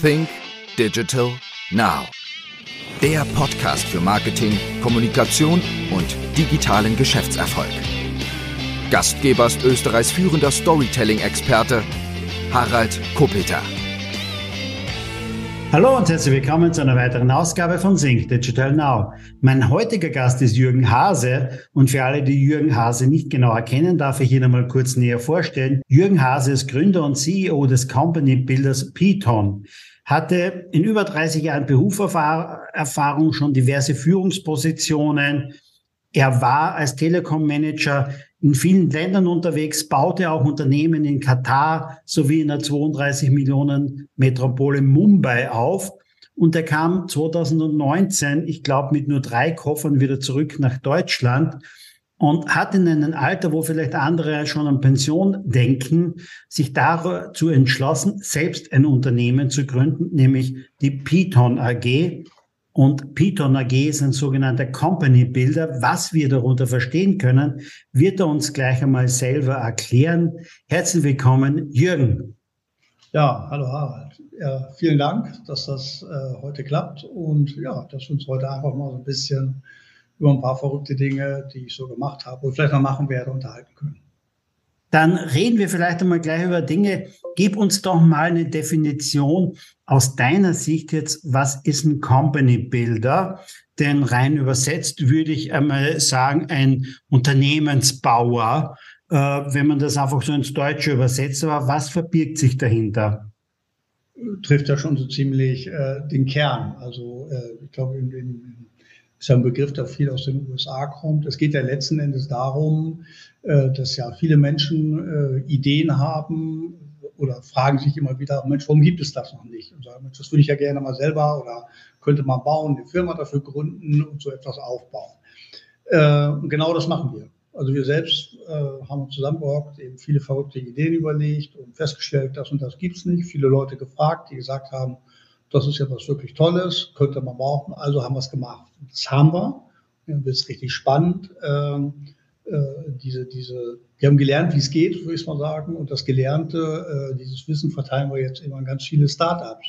Think Digital Now. Der Podcast für Marketing, Kommunikation und digitalen Geschäftserfolg. Gastgeber ist Österreichs führender Storytelling-Experte Harald Kopeter. Hallo und herzlich willkommen zu einer weiteren Ausgabe von Sync Digital Now. Mein heutiger Gast ist Jürgen Hase und für alle, die Jürgen Hase nicht genau erkennen, darf ich ihn einmal kurz näher vorstellen. Jürgen Hase ist Gründer und CEO des Company Builders Python hatte in über 30 Jahren Berufserfahrung schon diverse Führungspositionen. Er war als Telekom-Manager in vielen Ländern unterwegs, baute auch Unternehmen in Katar sowie in der 32 Millionen Metropole Mumbai auf. Und er kam 2019, ich glaube, mit nur drei Koffern wieder zurück nach Deutschland und hat in einem Alter, wo vielleicht andere schon an Pension denken, sich dazu entschlossen, selbst ein Unternehmen zu gründen, nämlich die Python AG. Und Python AG ist ein sogenannter Company Builder. Was wir darunter verstehen können, wird er uns gleich einmal selber erklären. Herzlich willkommen, Jürgen. Ja, hallo Harald. Ja, vielen Dank, dass das äh, heute klappt und ja, dass wir uns heute einfach mal so ein bisschen über ein paar verrückte Dinge, die ich so gemacht habe und vielleicht noch machen werde, unterhalten können. Dann reden wir vielleicht einmal gleich über Dinge. Gib uns doch mal eine Definition aus deiner Sicht jetzt, was ist ein Company Builder? Denn rein übersetzt würde ich einmal sagen, ein Unternehmensbauer, äh, wenn man das einfach so ins Deutsche übersetzt. Aber was verbirgt sich dahinter? Trifft ja schon so ziemlich äh, den Kern. Also äh, ich glaube, in, in, ist ja ein Begriff, der viel aus den USA kommt. Es geht ja letzten Endes darum, dass ja viele Menschen äh, Ideen haben oder fragen sich immer wieder, Mensch, warum gibt es das noch nicht? Und sagen, Mensch, das würde ich ja gerne mal selber oder könnte man bauen, eine Firma dafür gründen und so etwas aufbauen. Äh, und genau das machen wir. Also wir selbst haben uns zusammengehockt, eben viele verrückte Ideen überlegt und festgestellt, das und das gibt es nicht. Viele Leute gefragt, die gesagt haben, das ist ja was wirklich Tolles, könnte man brauchen. Also haben wir es gemacht. Das haben wir. Ja, das ist richtig spannend. Ähm, äh, diese, diese, wir haben gelernt, wie es geht, würde ich mal sagen. Und das Gelernte, äh, dieses Wissen verteilen wir jetzt immer an ganz viele Startups,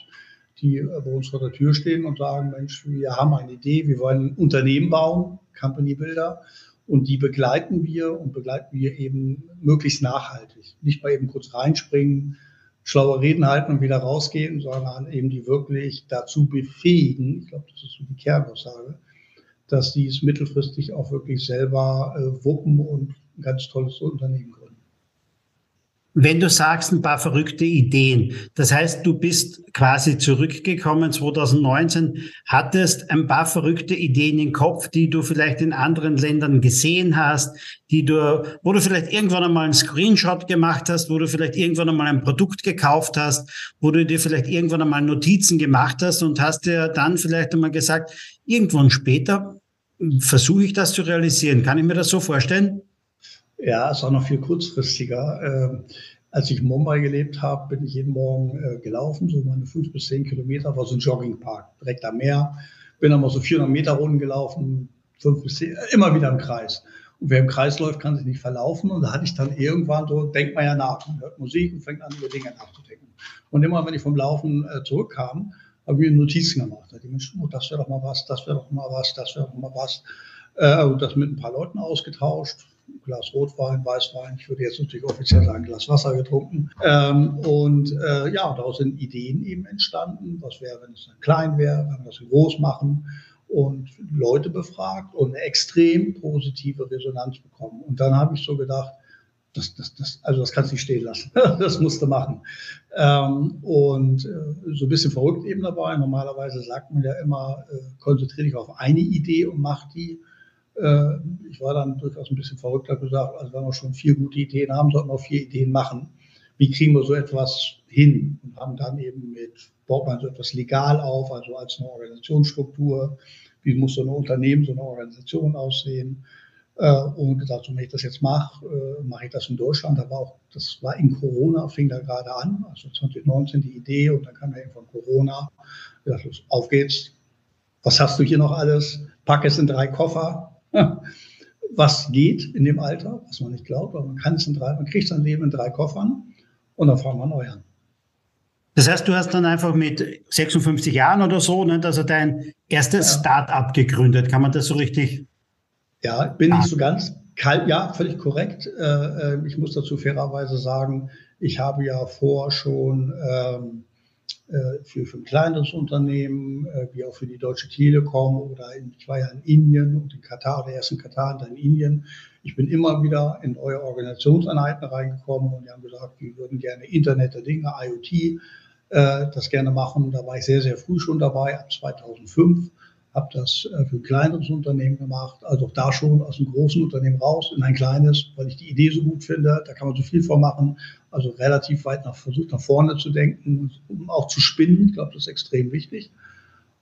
die äh, bei uns vor der Tür stehen und sagen, Mensch, wir haben eine Idee, wir wollen ein Unternehmen bauen, Company Builder. Und die begleiten wir und begleiten wir eben möglichst nachhaltig. Nicht mal eben kurz reinspringen, schlaue Reden halten und wieder rausgehen, sondern eben die wirklich dazu befähigen, ich glaube, das ist so die Kernaussage, dass die es mittelfristig auch wirklich selber äh, wuppen und ein ganz tolles Unternehmen. Wenn du sagst, ein paar verrückte Ideen, das heißt, du bist quasi zurückgekommen 2019, hattest ein paar verrückte Ideen im Kopf, die du vielleicht in anderen Ländern gesehen hast, die du, wo du vielleicht irgendwann einmal einen Screenshot gemacht hast, wo du vielleicht irgendwann einmal ein Produkt gekauft hast, wo du dir vielleicht irgendwann einmal Notizen gemacht hast und hast dir dann vielleicht einmal gesagt, irgendwann später versuche ich das zu realisieren. Kann ich mir das so vorstellen? Ja, ist auch noch viel kurzfristiger. Ähm, als ich in Mumbai gelebt habe, bin ich jeden Morgen äh, gelaufen, so meine fünf bis zehn Kilometer, war so ein Joggingpark direkt am Meer. Bin dann mal so 400 Meter Runden gelaufen, fünf bis zehn, immer wieder im Kreis. Und wer im Kreis läuft, kann sich nicht verlaufen. Und da hatte ich dann irgendwann so, denkt man ja nach, man hört Musik und fängt an, über Dinge nachzudenken. Und immer, wenn ich vom Laufen äh, zurückkam, habe ich mir Notizen gemacht. Da die Menschen, oh, das wäre doch mal was, das wäre doch mal was, das wäre doch mal was. Äh, und das mit ein paar Leuten ausgetauscht. Glas Rotwein, Weißwein, ich würde jetzt natürlich offiziell sagen, Glas Wasser getrunken. Ähm, und äh, ja, daraus sind Ideen eben entstanden. Was wäre, wenn es dann klein wäre, wenn wir das groß machen und Leute befragt und eine extrem positive Resonanz bekommen. Und dann habe ich so gedacht, das, das, das, also das kannst du nicht stehen lassen. das musst du machen. Ähm, und äh, so ein bisschen verrückt eben dabei. Normalerweise sagt man ja immer, äh, konzentriere dich auf eine Idee und mach die. Äh, ich war dann durchaus ein bisschen verrückter gesagt, also wenn wir schon vier gute Ideen haben, sollten wir vier Ideen machen. Wie kriegen wir so etwas hin? Und haben dann eben mit, baut man so etwas legal auf, also als eine Organisationsstruktur. Wie muss so ein Unternehmen, so eine Organisation aussehen? Äh, und gesagt, so, wenn ich das jetzt mache, äh, mache ich das in Deutschland. War auch, das war in Corona, fing da gerade an, also 2019 die Idee und dann kam ja von Corona. Ich dachte, auf geht's. Was hast du hier noch alles? Pack es in drei Koffer. Was geht in dem Alter, was man nicht glaubt, aber man kann es in drei, man kriegt sein Leben in drei Koffern und dann fangen wir neu an. Das heißt, du hast dann einfach mit 56 Jahren oder so, ne, also dein erstes ja. Start-up gegründet. Kann man das so richtig? Ja, bin nicht so ganz kalt. Ja, völlig korrekt. Äh, äh, ich muss dazu fairerweise sagen, ich habe ja vor schon ähm, äh, für, für ein kleineres Unternehmen, äh, wie auch für die Deutsche Telekom oder in, ich war ja in Indien und in Katar, der ersten Katar und dann in Indien. Ich bin immer wieder in eure Organisationseinheiten reingekommen und die haben gesagt, wir würden gerne Internet der Dinge, IoT, äh, das gerne machen. Da war ich sehr, sehr früh schon dabei, ab 2005 habe das äh, für ein kleineres Unternehmen gemacht, also auch da schon aus einem großen Unternehmen raus in ein kleines, weil ich die Idee so gut finde. Da kann man so viel vormachen. Also relativ weit nach versucht nach vorne zu denken, um auch zu spinnen. Ich glaube, das ist extrem wichtig.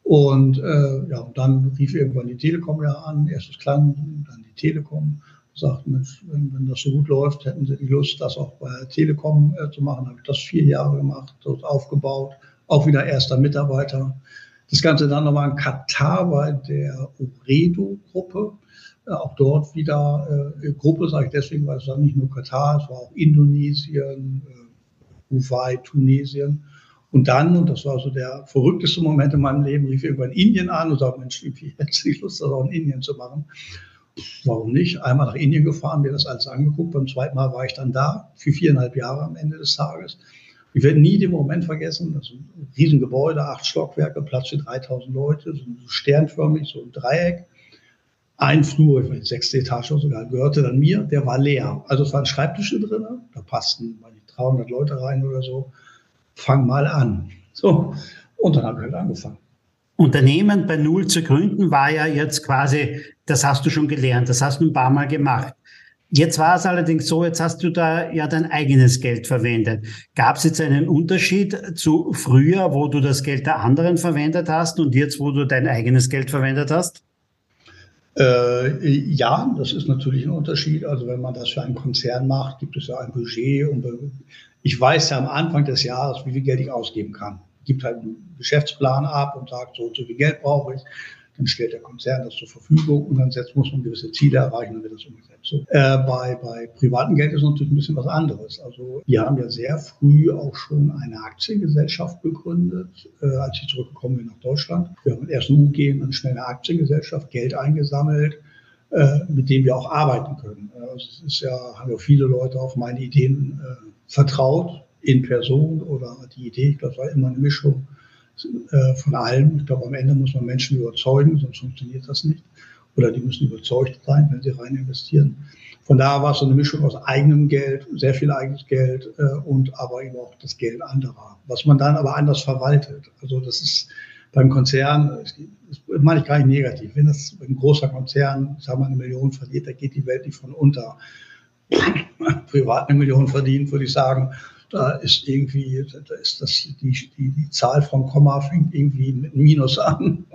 Und äh, ja, und dann rief irgendwann die Telekom ja an, erst das Klein, dann die Telekom, sagt, Mensch, wenn, wenn, das so gut läuft, hätten sie Lust, das auch bei Telekom äh, zu machen. Habe ich das vier Jahre gemacht, dort aufgebaut, auch wieder erster Mitarbeiter. Das Ganze dann nochmal in Katar bei der Uredo-Gruppe. Auch dort wieder äh, Gruppe, sage ich deswegen, weil es war nicht nur Katar, es war auch Indonesien, äh, Uruguay, Tunesien. Und dann, und das war so der verrückteste Moment in meinem Leben, rief irgendwann Indien an und sagte, Mensch, wie hätte ich Lust, das auch in Indien zu machen. Warum nicht? Einmal nach Indien gefahren, mir das alles angeguckt. Beim zweiten Mal war ich dann da, für viereinhalb Jahre am Ende des Tages. Ich werde nie den Moment vergessen, das ist ein Riesengebäude, acht Stockwerke, Platz für 3000 Leute, so sternförmig, so ein Dreieck. Ein Flur, ich weiß, sechste Etage sogar, gehörte dann mir, der war leer. Also es waren Schreibtische drin, da passten 300 Leute rein oder so. Fang mal an. So, und dann habe ich halt angefangen. Unternehmen bei Null zu gründen war ja jetzt quasi, das hast du schon gelernt, das hast du ein paar Mal gemacht. Jetzt war es allerdings so, jetzt hast du da ja dein eigenes Geld verwendet. Gab es jetzt einen Unterschied zu früher, wo du das Geld der anderen verwendet hast und jetzt, wo du dein eigenes Geld verwendet hast? Äh, ja, das ist natürlich ein Unterschied. Also wenn man das für einen Konzern macht, gibt es ja ein Budget. Und ich weiß ja am Anfang des Jahres, wie viel Geld ich ausgeben kann. Gibt halt einen Geschäftsplan ab und sagt, so und so viel Geld brauche ich dann stellt der Konzern das zur Verfügung und dann setzt, muss man gewisse Ziele erreichen, dann wird das umgesetzt. So, äh, bei, bei privaten Geld ist natürlich ein bisschen was anderes. Also wir haben ja sehr früh auch schon eine Aktiengesellschaft gegründet, äh, als ich zurückgekommen bin nach Deutschland. Wir haben erst eine UG und dann schnell eine Aktiengesellschaft, Geld eingesammelt, äh, mit dem wir auch arbeiten können. Also es ist ja, haben ja viele Leute auf meine Ideen äh, vertraut, in Person oder die Idee, ich glaube, es war immer eine Mischung von allem. Ich glaube, am Ende muss man Menschen überzeugen, sonst funktioniert das nicht. Oder die müssen überzeugt sein, wenn sie rein investieren. Von daher war es so eine Mischung aus eigenem Geld, sehr viel eigenes Geld äh, und aber eben auch das Geld anderer, was man dann aber anders verwaltet. Also das ist beim Konzern, das meine ich gar nicht negativ. Wenn das ein großer Konzern, sagen wir, eine Million verdient, da geht die Welt nicht von unter. Privat eine Million verdient, würde ich sagen, da ist irgendwie, da ist das, die, die, die Zahl von Komma fängt irgendwie mit Minus an.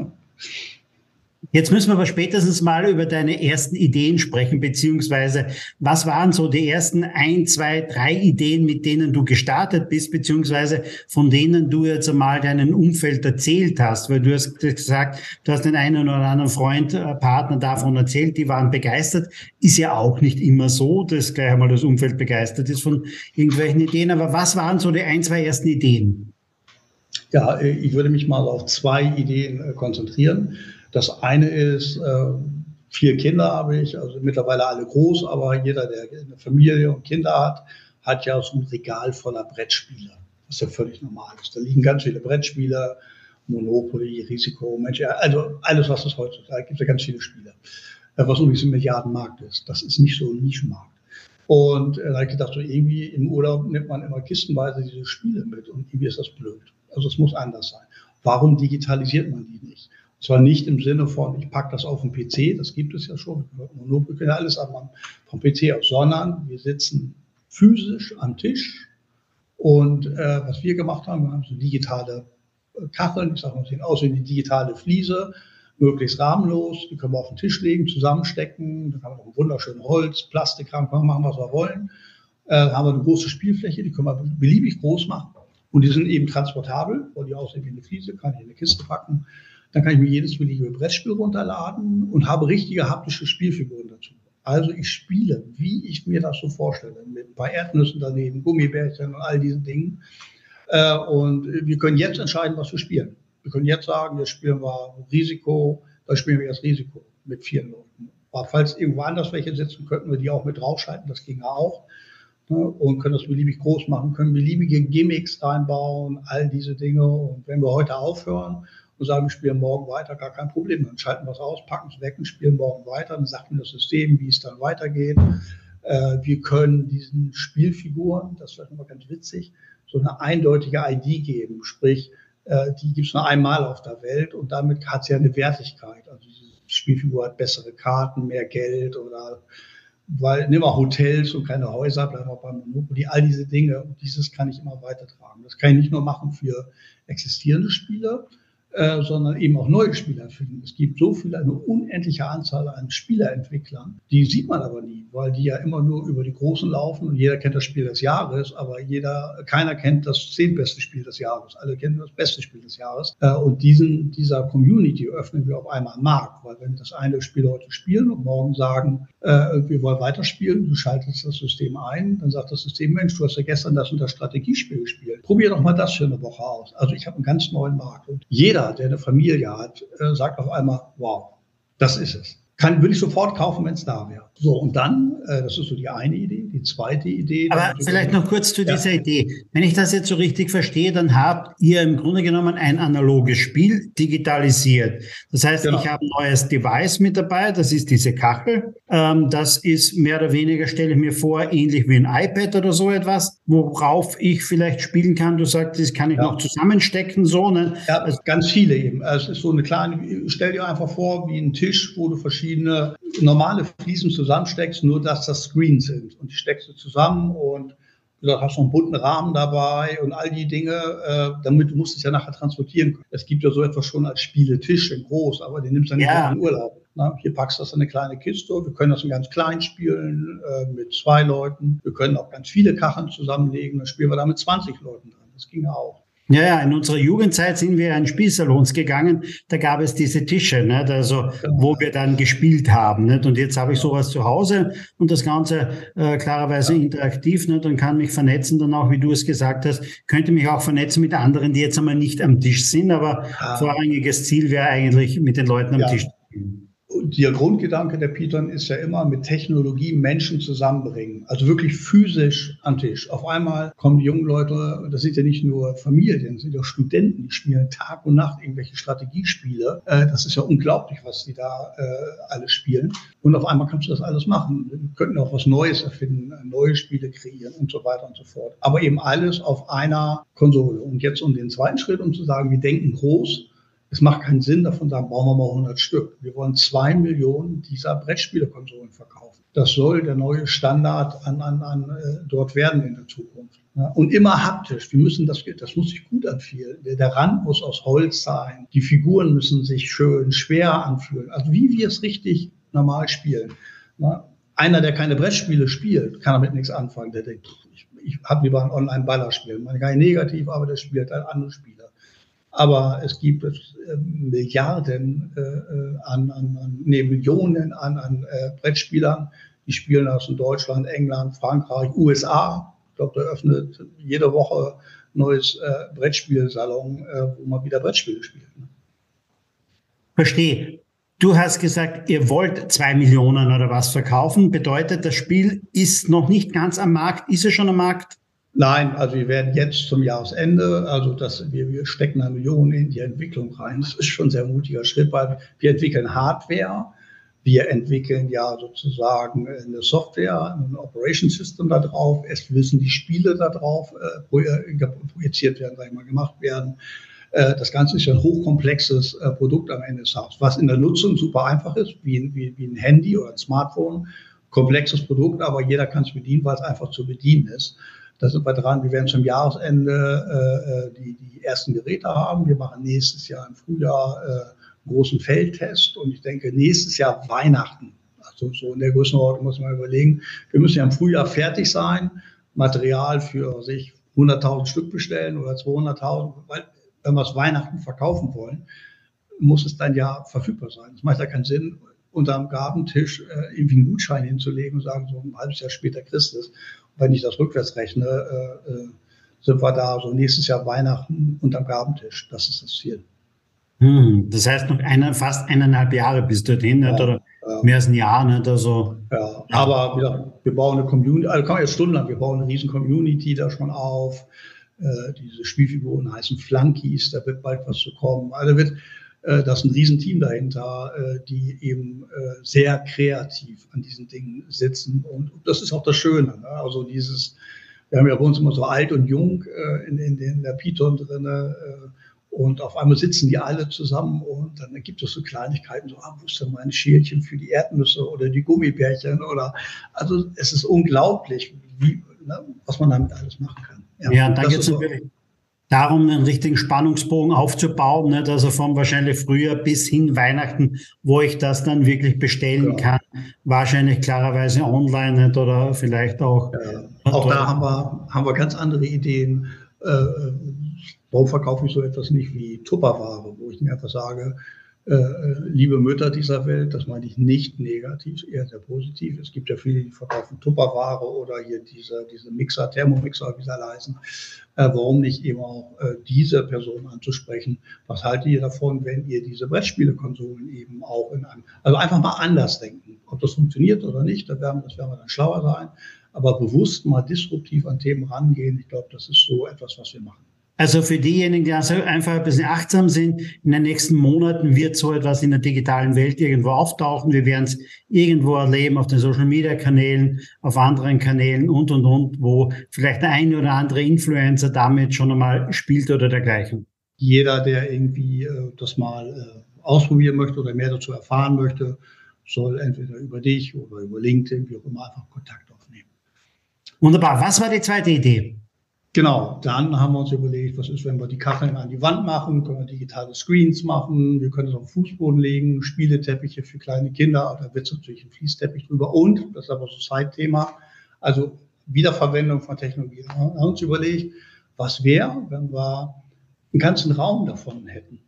Jetzt müssen wir aber spätestens mal über deine ersten Ideen sprechen, beziehungsweise was waren so die ersten ein, zwei, drei Ideen, mit denen du gestartet bist, beziehungsweise von denen du jetzt einmal deinen Umfeld erzählt hast, weil du hast gesagt, du hast den einen oder anderen Freund, äh, Partner davon erzählt, die waren begeistert. Ist ja auch nicht immer so, dass gleich einmal das Umfeld begeistert ist von irgendwelchen Ideen, aber was waren so die ein, zwei ersten Ideen? Ja, äh, ich würde mich mal auf zwei Ideen äh, konzentrieren. Das eine ist, äh, vier Kinder habe ich, also mittlerweile alle groß, aber jeder, der eine Familie und Kinder hat, hat ja so ein Regal voller Brettspiele. Ist ja völlig normal ist. Da liegen ganz viele Brettspiele, Monopoly, Risiko, Mensch, also alles, was es heutzutage gibt, ja ganz viele Spiele. Äh, was übrigens ein Milliardenmarkt ist. Das ist nicht so ein Nischenmarkt. Und äh, da habe ich gedacht, so irgendwie im Urlaub nimmt man immer kistenweise diese Spiele mit und irgendwie ist das blöd. Also es muss anders sein. Warum digitalisiert man die nicht? Zwar nicht im Sinne von, ich packe das auf den PC, das gibt es ja schon, wir können alles vom PC aus, sondern wir sitzen physisch am Tisch und äh, was wir gemacht haben, wir haben so digitale äh, Kacheln, ich sage mal, sehen aus wie eine digitale Fliese, möglichst rahmenlos, die können wir auf den Tisch legen, zusammenstecken, dann haben wir noch ein wunderschönes Holz, Plastikrahmen, können wir machen, was wir wollen. Äh, haben wir eine große Spielfläche, die können wir beliebig groß machen und die sind eben transportabel, weil die aussehen wie eine Fliese, kann ich in eine Kiste packen. Dann kann ich mir jedes beliebige Brettspiel runterladen und habe richtige haptische Spielfiguren dazu. Also ich spiele, wie ich mir das so vorstelle, mit ein paar Erdnüssen daneben, Gummibärchen und all diesen Dingen. Äh, und wir können jetzt entscheiden, was wir spielen. Wir können jetzt sagen, jetzt spielen wir Risiko, da spielen wir das Risiko mit vier Leuten. Aber falls irgendwo anders welche sitzen, könnten wir die auch mit draufschalten, das ginge auch. Ne? Und können das beliebig groß machen, können beliebige Gimmicks reinbauen, all diese Dinge. Und wenn wir heute aufhören und sagen, wir spielen morgen weiter, gar kein Problem. Dann schalten wir es aus, packen es weg und spielen morgen weiter. Dann sagt mir das System, wie es dann weitergeht. Äh, wir können diesen Spielfiguren, das ist vielleicht nochmal ganz witzig, so eine eindeutige ID geben. Sprich, äh, die gibt es nur einmal auf der Welt und damit hat sie eine Wertigkeit. Also diese Spielfigur hat bessere Karten, mehr Geld oder weil nimm auch Hotels und keine Häuser, bleiben wir beim Monopoly, all diese Dinge und dieses kann ich immer weitertragen. Das kann ich nicht nur machen für existierende Spieler, äh, sondern eben auch neue Spieler finden. Es gibt so viel, eine unendliche Anzahl an Spielerentwicklern, die sieht man aber nie, weil die ja immer nur über die Großen laufen und jeder kennt das Spiel des Jahres, aber jeder, keiner kennt das zehntbeste Spiel des Jahres. Alle kennen das beste Spiel des Jahres. Äh, und diesen, dieser Community öffnen wir auf einmal einen Markt, weil wenn das eine Spiel heute spielen und morgen sagen, äh, wir wollen weiterspielen, du schaltest das System ein, dann sagt das System, Mensch, du hast ja gestern das und das Strategiespiel gespielt. Probier doch mal das für eine Woche aus. Also ich habe einen ganz neuen Markt. Und jeder der eine Familie hat, äh, sagt auf einmal, wow, das ist es. Kann, würde ich sofort kaufen, wenn es da wäre. So, und dann, äh, das ist so die eine Idee. Die zweite Idee. Aber vielleicht noch kurz zu ja. dieser Idee. Wenn ich das jetzt so richtig verstehe, dann habt ihr im Grunde genommen ein analoges Spiel digitalisiert. Das heißt, genau. ich habe ein neues Device mit dabei, das ist diese Kachel. Ähm, das ist mehr oder weniger, stelle ich mir vor, ähnlich wie ein iPad oder so etwas, worauf ich vielleicht spielen kann. Du sagst, das kann ich ja. noch zusammenstecken, so. Ne? Ja, also, ganz viele eben. Also es ist so eine kleine, stell dir einfach vor, wie ein Tisch, wo du verschiedene normale Fliesen zusammensteckst, nur dass das Screens sind. Und die steckst du zusammen und du hast noch einen bunten Rahmen dabei und all die Dinge, äh, damit du musst es ja nachher transportieren können. Es gibt ja so etwas schon als Spieletisch in groß, aber den nimmst du nicht ja. in den Urlaub. Na, hier packst du das in eine kleine Kiste. Wir können das in ganz klein spielen äh, mit zwei Leuten. Wir können auch ganz viele Kacheln zusammenlegen. Dann spielen wir da mit 20 Leuten dran. Das ging auch. Ja, ja, in unserer Jugendzeit sind wir in Spielsalons gegangen. Da gab es diese Tische, nicht? also wo wir dann gespielt haben. Nicht? Und jetzt habe ich sowas zu Hause und das Ganze äh, klarerweise interaktiv nicht? und kann mich vernetzen. Dann auch, wie du es gesagt hast, könnte mich auch vernetzen mit anderen, die jetzt einmal nicht am Tisch sind. Aber ja. vorrangiges Ziel wäre eigentlich mit den Leuten am ja. Tisch zu spielen der Grundgedanke der Python ist ja immer mit Technologie Menschen zusammenbringen. Also wirklich physisch an Tisch. Auf einmal kommen die jungen Leute, das sind ja nicht nur Familien, das sind ja Studenten, die spielen Tag und Nacht irgendwelche Strategiespiele. Äh, das ist ja unglaublich, was die da äh, alles spielen. Und auf einmal kannst du das alles machen. Wir könnten auch was Neues erfinden, neue Spiele kreieren und so weiter und so fort. Aber eben alles auf einer Konsole. Und jetzt um den zweiten Schritt, um zu sagen, wir denken groß, es macht keinen Sinn, davon sagen, brauchen wir mal 100 Stück. Wir wollen zwei Millionen dieser Brettspielekonsolen verkaufen. Das soll der neue Standard an, an, an äh, dort werden in der Zukunft. Und immer haptisch. Wir müssen das, das muss sich gut anfühlen. Der, der Rand muss aus Holz sein. Die Figuren müssen sich schön schwer anfühlen. Also wie wir es richtig normal spielen. Einer, der keine Brettspiele spielt, kann damit nichts anfangen. Der denkt, ich, ich habe lieber ein Online-Ballerspiel. Man nicht negativ, aber der spielt ein anderes Spieler. Aber es gibt äh, Milliarden äh, an, an, an, nee, Millionen an, an äh, Brettspielern, die spielen das in Deutschland, England, Frankreich, USA. Ich glaube, da öffnet jede Woche neues äh, Brettspielsalon, äh, wo man wieder Brettspiele spielt. Ne? Verstehe. Du hast gesagt, ihr wollt zwei Millionen oder was verkaufen. Bedeutet, das Spiel ist noch nicht ganz am Markt. Ist es schon am Markt? Nein, also wir werden jetzt zum Jahresende, also das, wir, wir stecken eine Million in die Entwicklung rein. Das ist schon ein sehr mutiger Schritt, weil wir entwickeln Hardware, wir entwickeln ja sozusagen eine Software, ein Operation System da drauf. Es müssen die Spiele da drauf äh, projiziert werden, sag ich mal, gemacht werden. Äh, das Ganze ist ein hochkomplexes äh, Produkt am Ende des Tages, was in der Nutzung super einfach ist, wie, wie, wie ein Handy oder ein Smartphone. Komplexes Produkt, aber jeder kann es bedienen, weil es einfach zu bedienen ist. Da sind wir dran. Wir werden zum Jahresende äh, äh, die, die ersten Geräte haben. Wir machen nächstes Jahr im Frühjahr äh, großen Feldtest und ich denke nächstes Jahr Weihnachten. Also so in der Größenordnung muss man überlegen. Wir müssen ja im Frühjahr fertig sein, Material für sich 100.000 Stück bestellen oder 200.000, weil wenn wir es Weihnachten verkaufen wollen, muss es dann ja verfügbar sein. Es macht ja keinen Sinn, unter dem Gabentisch äh, irgendwie einen Gutschein hinzulegen und sagen, so ein halbes Jahr später kriegst du es wenn ich das rückwärts rechne, äh, äh, sind wir da so nächstes Jahr Weihnachten unterm Gabentisch. Das ist das Ziel. Hm, das heißt noch eine, fast eineinhalb Jahre bis dorthin, ja, oder ja. mehr als ein Jahr, nicht? Also, ja, aber wieder, wir bauen eine Community, also kann man jetzt stundenlang, wir bauen eine riesen Community da schon auf. Äh, diese Spielfiguren heißen Flunkies, da wird bald was zu kommen. Also wird, äh, da ist ein Riesenteam dahinter, äh, die eben äh, sehr kreativ an diesen Dingen sitzen. Und das ist auch das Schöne. Ne? Also dieses, wir haben ja bei uns immer so alt und jung äh, in, in, in der Python drin. Äh, und auf einmal sitzen die alle zusammen und dann gibt es so Kleinigkeiten, so, ah, wo ist denn mein Schälchen für die Erdnüsse oder die Gummibärchen oder, also es ist unglaublich, wie, ne, was man damit alles machen kann. Ja, ja da geht es natürlich darum, einen richtigen Spannungsbogen aufzubauen, nicht? also vom wahrscheinlich Frühjahr bis hin Weihnachten, wo ich das dann wirklich bestellen ja. kann. Wahrscheinlich klarerweise online nicht? oder vielleicht auch. Ja. Auch da haben wir, haben wir ganz andere Ideen. Äh, Warum verkaufe ich so etwas nicht wie Tupperware, wo ich mir einfach sage, äh, äh, liebe Mütter dieser Welt, das meine ich nicht negativ, eher sehr positiv. Es gibt ja viele, die verkaufen Tupperware oder hier diese, diese Mixer, Thermomixer, wie sie alle heißen. Äh, warum nicht eben auch äh, diese Person anzusprechen? Was haltet ihr davon, wenn ihr diese Brettspielekonsolen eben auch in einem, also einfach mal anders denken. Ob das funktioniert oder nicht, da werden, das werden wir dann schlauer sein. Aber bewusst mal disruptiv an Themen rangehen, ich glaube, das ist so etwas, was wir machen. Also für diejenigen, die also einfach ein bisschen achtsam sind, in den nächsten Monaten wird so etwas in der digitalen Welt irgendwo auftauchen. Wir werden es irgendwo erleben auf den Social Media Kanälen, auf anderen Kanälen und, und, und, wo vielleicht der eine oder andere Influencer damit schon einmal spielt oder dergleichen. Jeder, der irgendwie äh, das mal äh, ausprobieren möchte oder mehr dazu erfahren möchte, soll entweder über dich oder über LinkedIn, wie auch immer, einfach Kontakt aufnehmen. Wunderbar. Was war die zweite Idee? Genau, dann haben wir uns überlegt, was ist, wenn wir die Kacheln an die Wand machen, können wir digitale Screens machen, wir können es auf den Fußboden legen, Spieleteppiche für kleine Kinder, da wird es natürlich ein Fließteppich drüber und, das ist aber so Zeitthema, also Wiederverwendung von Technologie. Wir haben uns überlegt, was wäre, wenn wir einen ganzen Raum davon hätten.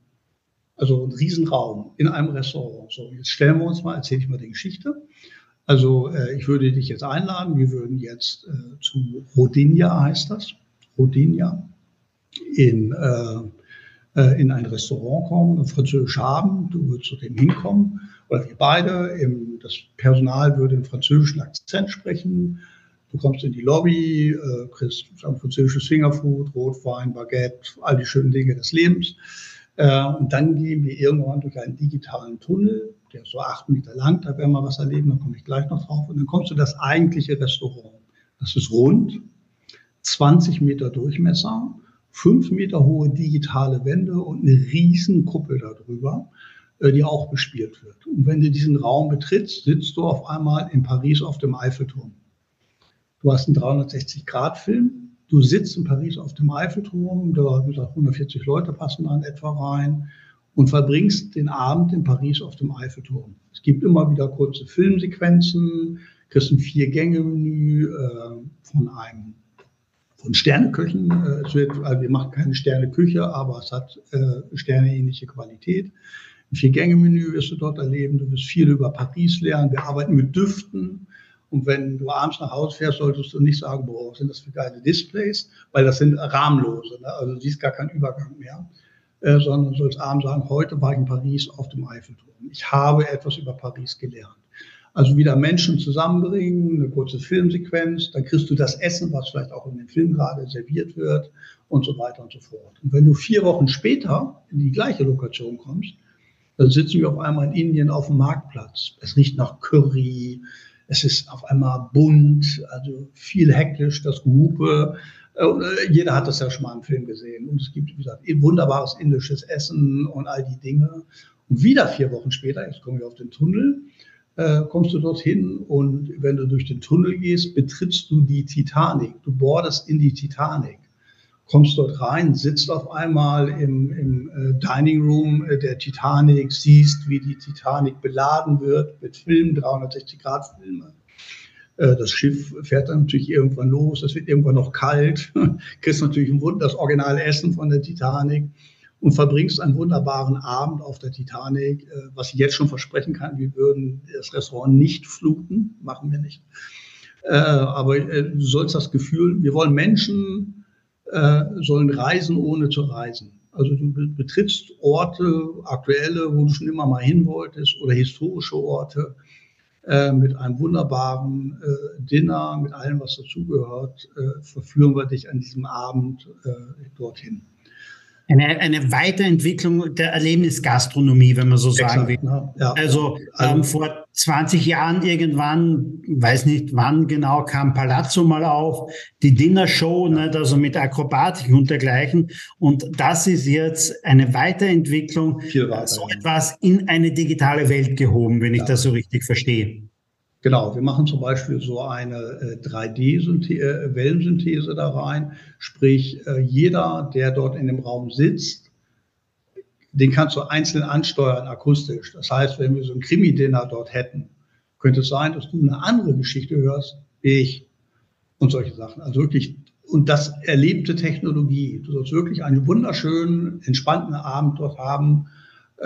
Also einen Riesenraum in einem Restaurant. So, jetzt stellen wir uns mal, erzähle ich mal die Geschichte. Also äh, ich würde dich jetzt einladen, wir würden jetzt äh, zu Rodinia heißt das. Rodinia in, äh, äh, in ein Restaurant kommen, französisch haben. Du würdest zu dem hinkommen, oder wir beide. Im, das Personal würde einen französischen Akzent sprechen. Du kommst in die Lobby, äh, kriegst ein französisches Fingerfood, Rotwein, Baguette, all die schönen Dinge des Lebens. Äh, und dann gehen wir irgendwann durch einen digitalen Tunnel, der ist so acht Meter lang, da werden wir was erleben, da komme ich gleich noch drauf. Und dann kommst du das eigentliche Restaurant. Das ist rund, 20 Meter Durchmesser, 5 Meter hohe digitale Wände und eine riesen Kuppel darüber, äh, die auch bespielt wird. Und wenn du diesen Raum betrittst, sitzt du auf einmal in Paris auf dem Eiffelturm. Du hast einen 360-Grad-Film. Du sitzt in Paris auf dem Eiffelturm, da wie gesagt, 140 Leute passen dann etwa rein und verbringst den Abend in Paris auf dem Eiffelturm. Es gibt immer wieder kurze Filmsequenzen, kriegst ein Vier-Gänge-Menü äh, von einem von Sterneköchen. Äh, es wird, also wir machen keine Sterneküche, aber es hat äh, sterneähnliche Qualität. Ein Vier-Gänge-Menü wirst du dort erleben. Du wirst viel über Paris lernen. Wir arbeiten mit Düften. Und wenn du abends nach Hause fährst, solltest du nicht sagen, boah, sind das für geile Displays, weil das sind rahmenlose. Ne? Also du siehst gar keinen Übergang mehr. Äh, sondern sollst abends sagen, heute war ich in Paris auf dem Eiffelturm. Ich habe etwas über Paris gelernt. Also wieder Menschen zusammenbringen, eine kurze Filmsequenz, dann kriegst du das Essen, was vielleicht auch in dem Film gerade serviert wird und so weiter und so fort. Und wenn du vier Wochen später in die gleiche Lokation kommst, dann sitzen wir auf einmal in Indien auf dem Marktplatz. Es riecht nach Curry, es ist auf einmal bunt, also viel hektisch, das Gehupe. Äh, jeder hat das ja schon mal im Film gesehen. Und es gibt, wie gesagt, wunderbares indisches Essen und all die Dinge. Und wieder vier Wochen später, jetzt kommen wir auf den Tunnel, äh, kommst du dorthin und wenn du durch den Tunnel gehst, betrittst du die Titanic. Du bohrst in die Titanic, kommst dort rein, sitzt auf einmal im, im äh, Dining Room äh, der Titanic, siehst, wie die Titanic beladen wird mit Filmen, 360 Grad Filme. Äh, das Schiff fährt dann natürlich irgendwann los, es wird irgendwann noch kalt, kriegst natürlich ein Wunder, das originale Essen von der Titanic und verbringst einen wunderbaren Abend auf der Titanic, äh, was ich jetzt schon versprechen kann, wir würden das Restaurant nicht fluten, machen wir nicht. Äh, aber äh, du sollst das Gefühl, wir wollen Menschen sollen reisen, ohne zu reisen. Also du betrittst Orte, aktuelle, wo du schon immer mal hin wolltest, oder historische Orte äh, mit einem wunderbaren äh, Dinner, mit allem, was dazugehört, äh, verführen wir dich an diesem Abend dorthin. Eine, eine Weiterentwicklung der Erlebnisgastronomie, wenn man so sagen will. Ja, ja. Also, also ähm, vor 20 Jahren irgendwann, weiß nicht wann genau, kam Palazzo mal auf, die Dinnershow, ja. nicht, also mit Akrobatik und dergleichen. Und das ist jetzt eine Weiterentwicklung, so etwas in eine digitale Welt gehoben, wenn ich das so richtig verstehe. Genau, wir machen zum Beispiel so eine äh, 3D-Wellensynthese äh, da rein. Sprich, äh, jeder, der dort in dem Raum sitzt, den kannst du einzeln ansteuern akustisch. Das heißt, wenn wir so ein Krimi-Dinner dort hätten, könnte es sein, dass du eine andere Geschichte hörst, wie ich und solche Sachen. Also wirklich, und das erlebte Technologie. Du sollst wirklich einen wunderschönen, entspannten Abend dort haben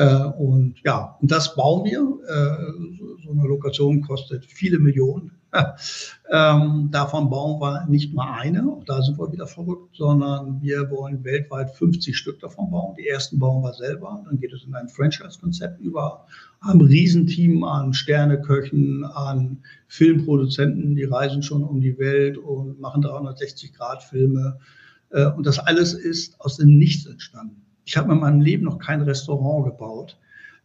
und ja, und das bauen wir. Äh, so eine Lokation kostet viele Millionen. ähm, davon bauen wir nicht mal eine, auch da sind wir wieder verrückt, sondern wir wollen weltweit 50 Stück davon bauen. Die ersten bauen wir selber, dann geht es in ein Franchise-Konzept über, haben ein Riesenteam an Sterneköchen, an Filmproduzenten, die reisen schon um die Welt und machen 360-Grad-Filme. Äh, und das alles ist aus dem Nichts entstanden. Ich habe in meinem Leben noch kein Restaurant gebaut.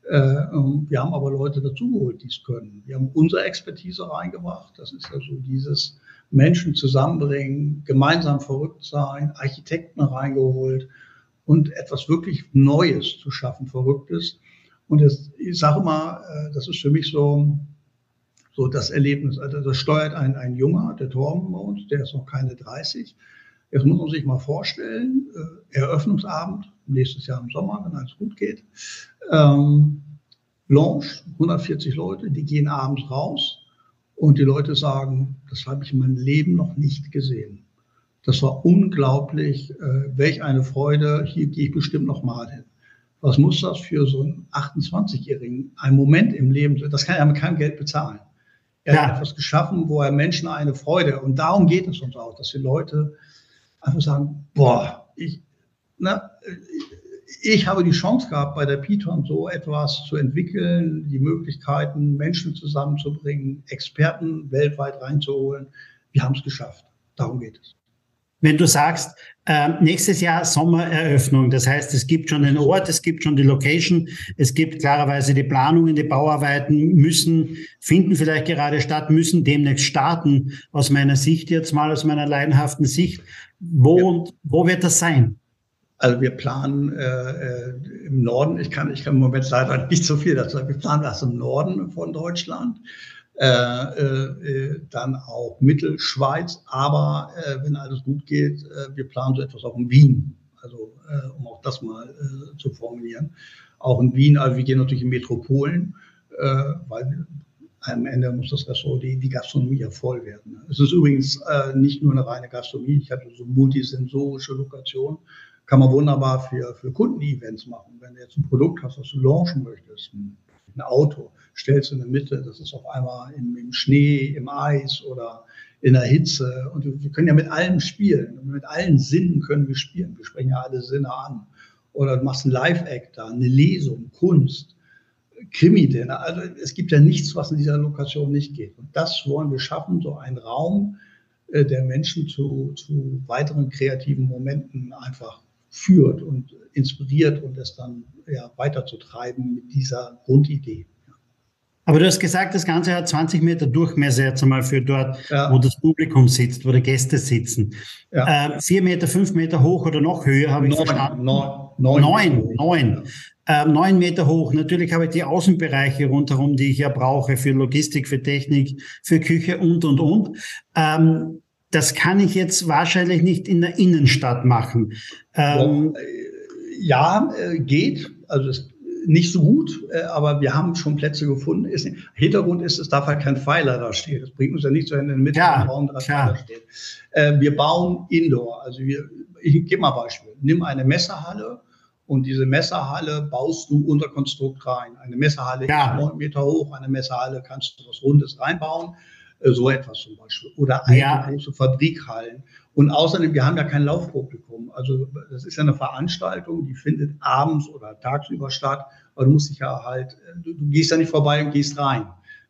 Äh, ähm, wir haben aber Leute dazugeholt, die es können. Wir haben unsere Expertise reingebracht. Das ist ja so dieses Menschen zusammenbringen, gemeinsam verrückt sein, Architekten reingeholt und etwas wirklich Neues zu schaffen, Verrücktes. Und das, ich sage mal, äh, das ist für mich so, so das Erlebnis. Also das steuert ein, ein Junger, der Torben bei uns, der ist noch keine 30. Jetzt muss man sich mal vorstellen, äh, Eröffnungsabend, nächstes Jahr im Sommer, wenn alles gut geht. Ähm, Lounge, 140 Leute, die gehen abends raus und die Leute sagen, das habe ich in meinem Leben noch nicht gesehen. Das war unglaublich, äh, welch eine Freude, hier gehe ich bestimmt noch mal hin. Was muss das für so einen 28-Jährigen, ein Moment im Leben, das kann er mit keinem Geld bezahlen. Er ja. hat etwas geschaffen, wo er Menschen eine Freude, und darum geht es uns auch, dass die Leute einfach sagen, boah, ich, na, ich habe die Chance gehabt, bei der Python so etwas zu entwickeln, die Möglichkeiten, Menschen zusammenzubringen, Experten weltweit reinzuholen. Wir haben es geschafft. Darum geht es. Wenn du sagst, äh, nächstes Jahr Sommereröffnung, das heißt, es gibt schon den Ort, es gibt schon die Location, es gibt klarerweise die Planungen, die Bauarbeiten müssen, finden vielleicht gerade statt, müssen demnächst starten, aus meiner Sicht jetzt mal, aus meiner leidenhaften Sicht. Wo, ja. wo wird das sein? Also wir planen äh, äh, im Norden, ich kann, ich kann im Moment leider nicht so viel dazu sagen, wir planen das im Norden von Deutschland, äh, äh, dann auch Mittelschweiz, aber äh, wenn alles gut geht, äh, wir planen so etwas auch in Wien, also äh, um auch das mal äh, zu formulieren. Auch in Wien, also wir gehen natürlich in Metropolen, äh, weil am Ende muss das Restaurant, die, die Gastronomie ja voll werden. Es ist übrigens äh, nicht nur eine reine Gastronomie, ich hatte so multisensorische Lokation kann man wunderbar für, für Kundenevents machen. Wenn du jetzt ein Produkt hast, das du launchen möchtest, ein, Auto, stellst du in der Mitte, das ist auf einmal im, im, Schnee, im Eis oder in der Hitze. Und wir können ja mit allem spielen. Mit allen Sinnen können wir spielen. Wir sprechen ja alle Sinne an. Oder du machst ein Live-Act da, eine Lesung, Kunst, Krimi-Dinner. Also es gibt ja nichts, was in dieser Lokation nicht geht. Und das wollen wir schaffen, so einen Raum, äh, der Menschen zu, zu weiteren kreativen Momenten einfach führt und inspiriert und es dann ja, weiterzutreiben mit dieser Grundidee. Aber du hast gesagt, das Ganze hat 20 Meter Durchmesser jetzt einmal für dort, ja. wo das Publikum sitzt, wo die Gäste sitzen. Ja. Äh, vier Meter, fünf Meter hoch oder noch höher, habe ich neun, verstanden. Neun, neun, neun. neun. Äh, neun Meter hoch. Natürlich habe ich die Außenbereiche rundherum, die ich ja brauche für Logistik, für Technik, für Küche und, und, und. Ähm, das kann ich jetzt wahrscheinlich nicht in der Innenstadt machen. Ähm, ja, äh, geht. Also nicht so gut, äh, aber wir haben schon Plätze gefunden. Ist, Hintergrund ist, es darf halt kein Pfeiler da stehen. Das bringt uns ja nicht, wenn in der Mitte ja, Raum drei Pfeiler steht. Äh, wir bauen Indoor. Also wir, ich gebe mal ein Beispiel. Nimm eine Messerhalle und diese Messerhalle baust du unter Konstrukt rein. Eine Messerhalle ja. ist neun Meter hoch, eine Messerhalle kannst du was Rundes reinbauen. Äh, so etwas zum Beispiel. Oder eine ja. große Fabrikhallen. Und außerdem, wir haben ja kein Laufpublikum. Also das ist ja eine Veranstaltung, die findet abends oder tagsüber statt. Aber du musst dich ja halt, du, du gehst ja nicht vorbei und gehst rein.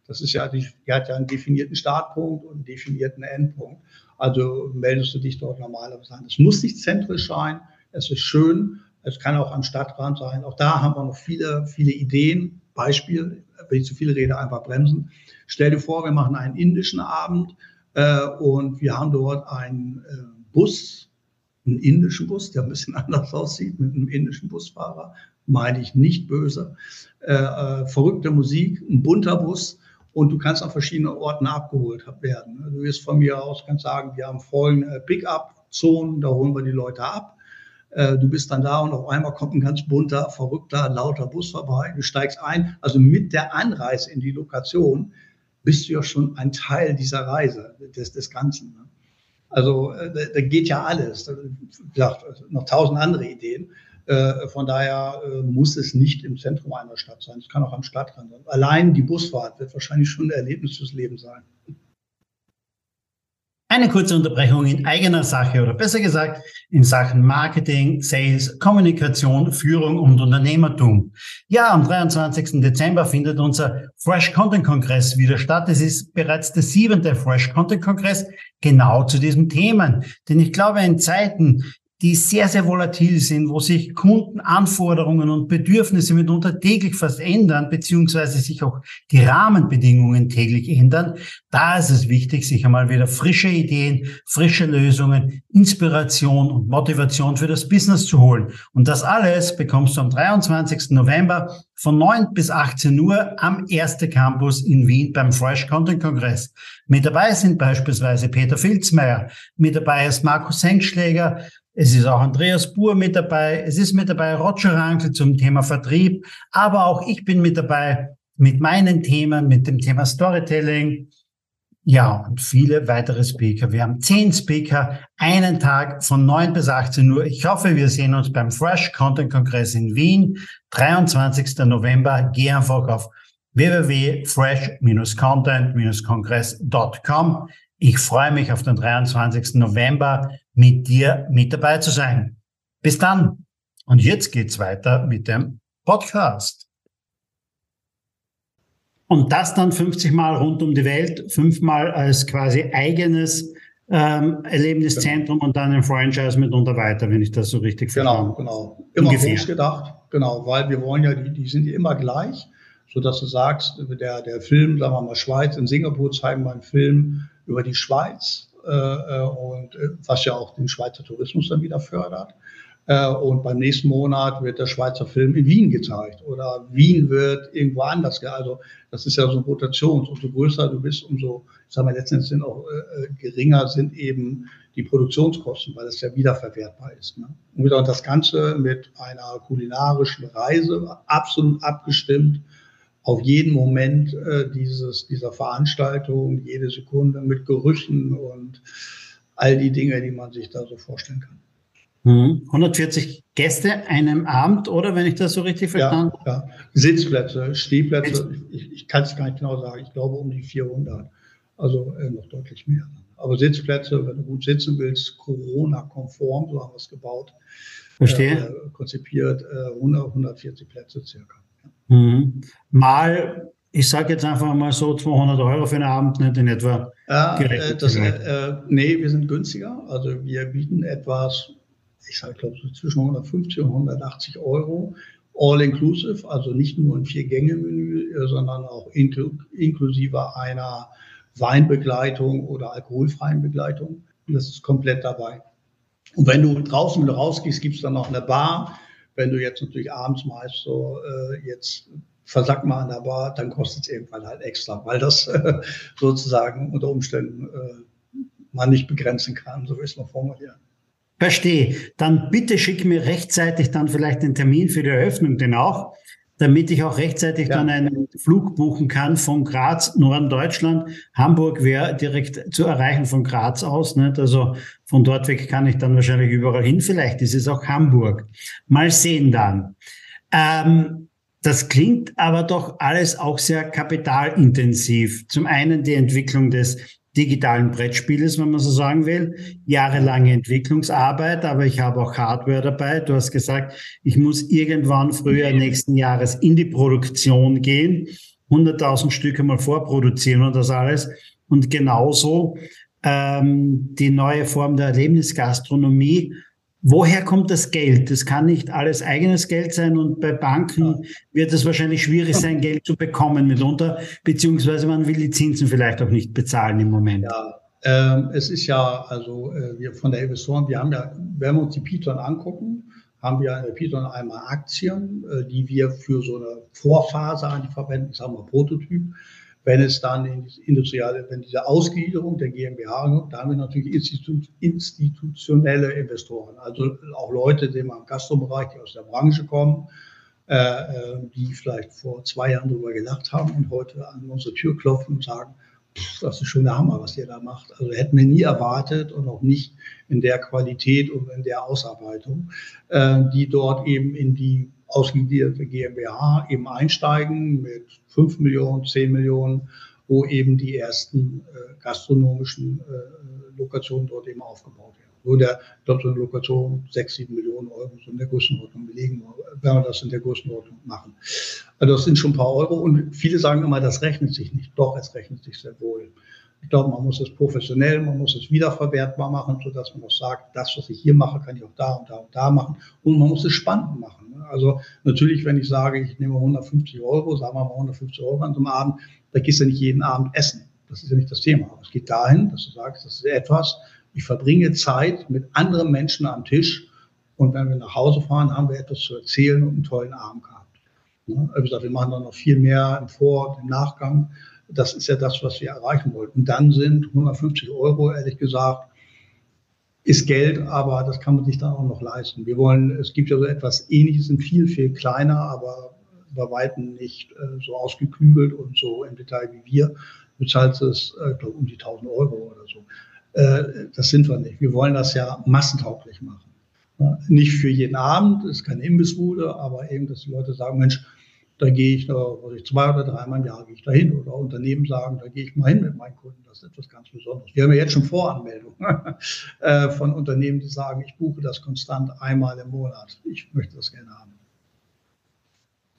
Das ist ja, die, die hat ja einen definierten Startpunkt und einen definierten Endpunkt. Also meldest du dich dort normalerweise an. Es muss nicht zentrisch sein. Es ist schön. Es kann auch am Stadtrand sein. Auch da haben wir noch viele, viele Ideen. Beispiel, wenn ich zu viele rede, einfach bremsen. Stell dir vor, wir machen einen indischen Abend äh, und wir haben dort einen äh, Bus, einen indischen Bus, der ein bisschen anders aussieht, mit einem indischen Busfahrer, meine ich nicht böse. Äh, äh, verrückte Musik, ein bunter Bus und du kannst an verschiedenen Orten abgeholt werden. Du wirst von mir aus, kannst sagen, wir haben vollen Pick-up-Zonen, da holen wir die Leute ab. Äh, du bist dann da und auf einmal kommt ein ganz bunter, verrückter, lauter Bus vorbei. Du steigst ein. Also mit der Anreise in die Lokation bist du ja schon ein Teil dieser Reise, des, des Ganzen. Ne? Also äh, da geht ja alles. Wie gesagt, noch tausend andere Ideen. Äh, von daher muss es nicht im Zentrum einer Stadt sein. Es kann auch am Stadtrand sein. Allein die Busfahrt wird wahrscheinlich schon ein Erlebnis fürs Leben sein. Eine kurze Unterbrechung in eigener Sache oder besser gesagt in Sachen Marketing, Sales, Kommunikation, Führung und Unternehmertum. Ja, am 23. Dezember findet unser Fresh Content Kongress wieder statt. Es ist bereits der siebente Fresh Content Kongress genau zu diesem Themen. Denn ich glaube, in Zeiten, die sehr, sehr volatil sind, wo sich Kundenanforderungen und Bedürfnisse mitunter täglich fast ändern, beziehungsweise sich auch die Rahmenbedingungen täglich ändern. Da ist es wichtig, sich einmal wieder frische Ideen, frische Lösungen, Inspiration und Motivation für das Business zu holen. Und das alles bekommst du am 23. November von 9 bis 18 Uhr am Erste Campus in Wien beim Fresh Content Kongress. Mit dabei sind beispielsweise Peter Filzmeier, mit dabei ist Markus Henkschläger, es ist auch Andreas Buhr mit dabei. Es ist mit dabei Roger Rankel zum Thema Vertrieb. Aber auch ich bin mit dabei mit meinen Themen, mit dem Thema Storytelling. Ja, und viele weitere Speaker. Wir haben zehn Speaker, einen Tag von 9 bis 18 Uhr. Ich hoffe, wir sehen uns beim Fresh Content Kongress in Wien, 23. November. Geh einfach auf www.fresh-content-kongress.com. Ich freue mich auf den 23. November mit dir mit dabei zu sein. Bis dann. Und jetzt geht's weiter mit dem Podcast. Und das dann 50 Mal rund um die Welt, fünfmal als quasi eigenes ähm, Erlebniszentrum und dann ein Franchise mitunter weiter, wenn ich das so richtig verstehe. Genau, genau. Immer Ungefähr. groß gedacht, genau, weil wir wollen ja, die, die sind ja immer gleich, so dass du sagst, der, der Film, sagen wir mal Schweiz, in Singapur zeigen wir einen Film über die Schweiz, äh, äh, und äh, was ja auch den Schweizer Tourismus dann wieder fördert. Und beim nächsten Monat wird der Schweizer Film in Wien gezeigt oder Wien wird irgendwo anders. Also das ist ja so ein Rotations. Umso größer du bist, umso, ich sag mal, letztendlich sind auch äh, geringer sind eben die Produktionskosten, weil es ja wiederverwertbar ist. Ne? Und das Ganze mit einer kulinarischen Reise absolut abgestimmt auf jeden Moment äh, dieses, dieser Veranstaltung, jede Sekunde mit Gerüchen und all die Dinge, die man sich da so vorstellen kann. 140 mhm. Gäste einem Abend, oder wenn ich das so richtig verstanden habe? Ja, ja. Sitzplätze, Stehplätze, ich, ich kann es gar nicht genau sagen, ich glaube um die 400, also äh, noch deutlich mehr. Aber Sitzplätze, wenn du gut sitzen willst, Corona-konform, so haben wir es gebaut, Verstehe. Äh, konzipiert, äh, 100, 140 Plätze circa. Mhm. Mal, ich sage jetzt einfach mal so 200 Euro für einen Abend, nicht in etwa. Ja, äh, das, äh, nee, wir sind günstiger. Also wir bieten etwas, ich sage, glaube so zwischen 150 und 180 Euro. All inclusive, also nicht nur ein Vier-Gänge-Menü, äh, sondern auch inkl inklusive einer Weinbegleitung oder alkoholfreien Begleitung. Das ist komplett dabei. Und wenn du draußen wieder rausgehst, gibt es dann noch eine Bar wenn du jetzt natürlich abends meist so äh, jetzt versackt mal an der Bar, dann kostet es irgendwann halt extra, weil das äh, sozusagen unter Umständen äh, man nicht begrenzen kann, so ich es mal formulieren. Verstehe. Dann bitte schick mir rechtzeitig dann vielleicht den Termin für die Eröffnung denn auch damit ich auch rechtzeitig ja. dann einen Flug buchen kann von Graz, Norden Deutschland. Hamburg wäre direkt zu erreichen von Graz aus. Nicht? Also von dort weg kann ich dann wahrscheinlich überall hin. Vielleicht ist es auch Hamburg. Mal sehen dann. Ähm, Das klingt aber doch alles auch sehr kapitalintensiv. Zum einen die Entwicklung des digitalen Brettspieles, wenn man so sagen will, jahrelange Entwicklungsarbeit, aber ich habe auch Hardware dabei. Du hast gesagt, ich muss irgendwann früher nächsten Jahres in die Produktion gehen, 100.000 Stücke mal vorproduzieren und das alles. Und genauso ähm, die neue Form der Erlebnisgastronomie Woher kommt das Geld? Das kann nicht alles eigenes Geld sein und bei Banken wird es wahrscheinlich schwierig sein, Geld zu bekommen mitunter, beziehungsweise man will die Zinsen vielleicht auch nicht bezahlen im Moment. Ja, ähm, es ist ja, also äh, wir von der Investoren, wir haben ja, wenn wir uns die Python angucken, haben wir in der Python einmal Aktien, äh, die wir für so eine Vorphase an die verwenden, ich sage mal Prototyp, wenn es dann in die industrielle, wenn diese Ausgliederung der GmbH kommt, da haben wir natürlich Institu institutionelle Investoren, also auch Leute, die im Gastrobereich, die aus der Branche kommen, äh, äh, die vielleicht vor zwei Jahren darüber gedacht haben und heute an unsere Tür klopfen und sagen, das ist schon der Hammer, was ihr da macht. Also hätten wir nie erwartet und auch nicht in der Qualität und in der Ausarbeitung, äh, die dort eben in die ausgegliederte GmbH eben einsteigen mit 5 Millionen, 10 Millionen, wo eben die ersten äh, gastronomischen äh, Lokationen dort eben aufgebaut werden. Wo der, dort so eine Lokation 6, 7 Millionen Euro so in der Größenordnung belegen, wenn wir das in der Größenordnung machen. Also das sind schon ein paar Euro und viele sagen immer, das rechnet sich nicht. Doch, es rechnet sich sehr wohl. Ich glaube, man muss es professionell, man muss es wiederverwertbar machen, sodass man auch sagt, das, was ich hier mache, kann ich auch da und da und da machen. Und man muss es spannend machen. Also natürlich, wenn ich sage, ich nehme 150 Euro, sagen wir mal 150 Euro an so einem Abend, da gehst du nicht jeden Abend essen. Das ist ja nicht das Thema. Aber es geht dahin, dass du sagst, das ist etwas, ich verbringe Zeit mit anderen Menschen am Tisch und wenn wir nach Hause fahren, haben wir etwas zu erzählen und einen tollen Abend gehabt. Ja, wie gesagt, wir machen dann noch viel mehr im Vor- und im Nachgang. Das ist ja das, was wir erreichen wollten. Dann sind 150 Euro, ehrlich gesagt, ist Geld, aber das kann man sich dann auch noch leisten. Wir wollen, es gibt ja so etwas Ähnliches, sind viel, viel kleiner, aber bei Weitem nicht äh, so ausgeklügelt und so im Detail wie wir. Du zahlst es, äh, glaube um die 1000 Euro oder so. Äh, das sind wir nicht. Wir wollen das ja massentauglich machen. Ja, nicht für jeden Abend, ist keine Imbissbude, aber eben, dass die Leute sagen, Mensch, da gehe ich, also zwei oder dreimal im Jahr gehe ich dahin oder Unternehmen sagen, da gehe ich mal hin mit meinen Kunden. Das ist etwas ganz Besonderes. Wir haben ja jetzt schon Voranmeldungen äh, von Unternehmen, die sagen, ich buche das konstant einmal im Monat. Ich möchte das gerne haben.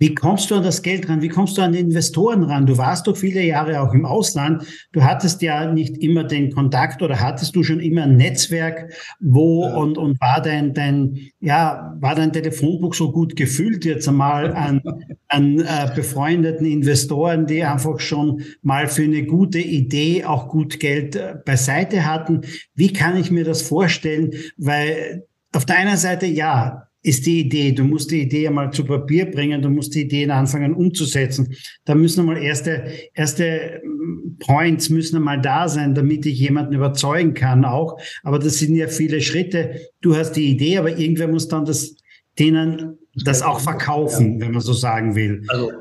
Wie kommst du an das Geld ran? Wie kommst du an die Investoren ran? Du warst doch viele Jahre auch im Ausland. Du hattest ja nicht immer den Kontakt oder hattest du schon immer ein Netzwerk, wo ja. und, und war dein, dein, ja, war dein Telefonbuch so gut gefüllt jetzt einmal an, an äh, befreundeten Investoren, die einfach schon mal für eine gute Idee auch gut Geld äh, beiseite hatten? Wie kann ich mir das vorstellen? Weil auf der einen Seite, ja, ist die Idee. Du musst die Idee einmal zu Papier bringen, du musst die Ideen anfangen umzusetzen. Da müssen einmal erste, erste mm, Points müssen einmal da sein, damit ich jemanden überzeugen kann auch. Aber das sind ja viele Schritte. Du hast die Idee, aber irgendwer muss dann das, denen das auch verkaufen, wenn man so sagen will. Also,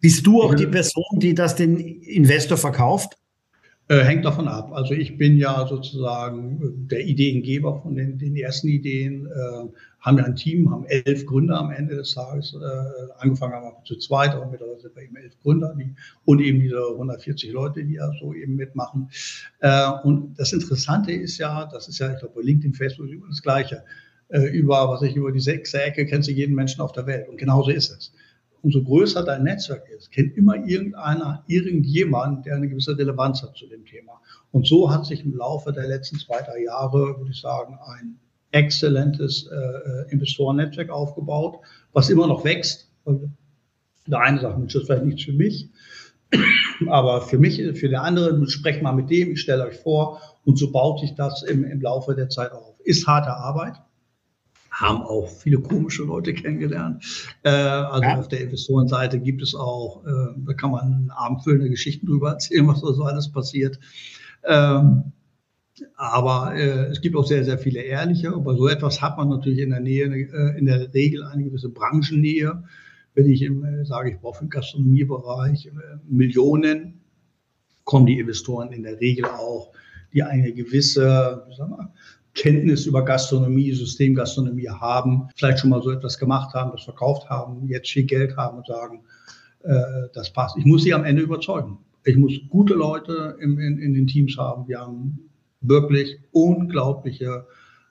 Bist du auch die Person, die das den Investor verkauft? Äh, hängt davon ab. Also ich bin ja sozusagen äh, der Ideengeber von den, den ersten Ideen. Haben ja ein Team, haben elf Gründer am Ende des Tages. Äh, angefangen haben wir zu zweit, aber mittlerweile sind wir eben elf Gründer die, und eben diese 140 Leute, die ja so eben mitmachen. Äh, und das Interessante ist ja, das ist ja, ich glaube, bei LinkedIn, Facebook ist das Gleiche. Äh, über, was ich über die sechste Ecke kennst du jeden Menschen auf der Welt. Und genauso ist es umso größer dein Netzwerk ist, kennt immer irgendeiner, irgendjemand, der eine gewisse Relevanz hat zu dem Thema. Und so hat sich im Laufe der letzten zwei, drei Jahre, würde ich sagen, ein exzellentes äh, Investorennetzwerk aufgebaut, was immer noch wächst. Und der eine sagt, das ist vielleicht nichts für mich, aber für mich, für den anderen, sprecht mal mit dem, ich stelle euch vor. Und so baut sich das im, im Laufe der Zeit auf. Ist harte Arbeit, haben auch viele komische Leute kennengelernt. Äh, also ja. auf der Investorenseite gibt es auch, äh, da kann man abendfüllende Geschichten drüber erzählen, was da so alles passiert. Ähm, aber äh, es gibt auch sehr, sehr viele ehrliche. Aber so etwas hat man natürlich in der Nähe, äh, in der Regel eine gewisse Branchennähe. Wenn ich im, äh, sage, ich brauche im Gastronomiebereich äh, Millionen, kommen die Investoren in der Regel auch, die eine gewisse, wir, Kenntnis über Gastronomie, Systemgastronomie haben, vielleicht schon mal so etwas gemacht haben, das verkauft haben, jetzt viel Geld haben und sagen, äh, das passt. Ich muss sie am Ende überzeugen. Ich muss gute Leute in, in, in den Teams haben. Wir haben wirklich unglaubliche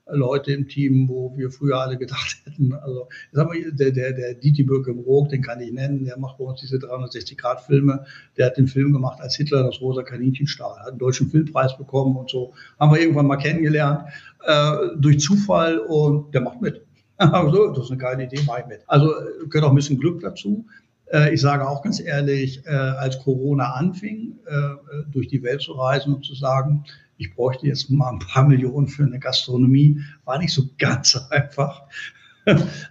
Leute im Team, wo wir früher alle gedacht hätten, also mal, der, der, der im Rook, den kann ich nennen, der macht bei uns diese 360-Grad-Filme, der hat den Film gemacht, als Hitler das rosa Kaninchen stahl, hat einen deutschen Filmpreis bekommen und so, haben wir irgendwann mal kennengelernt, äh, durch Zufall und der macht mit. so, das ist eine geile Idee, mach ich mit. Also gehört auch ein bisschen Glück dazu. Äh, ich sage auch ganz ehrlich, äh, als Corona anfing, äh, durch die Welt zu reisen und zu sagen, ich bräuchte jetzt mal ein paar Millionen für eine Gastronomie, war nicht so ganz einfach.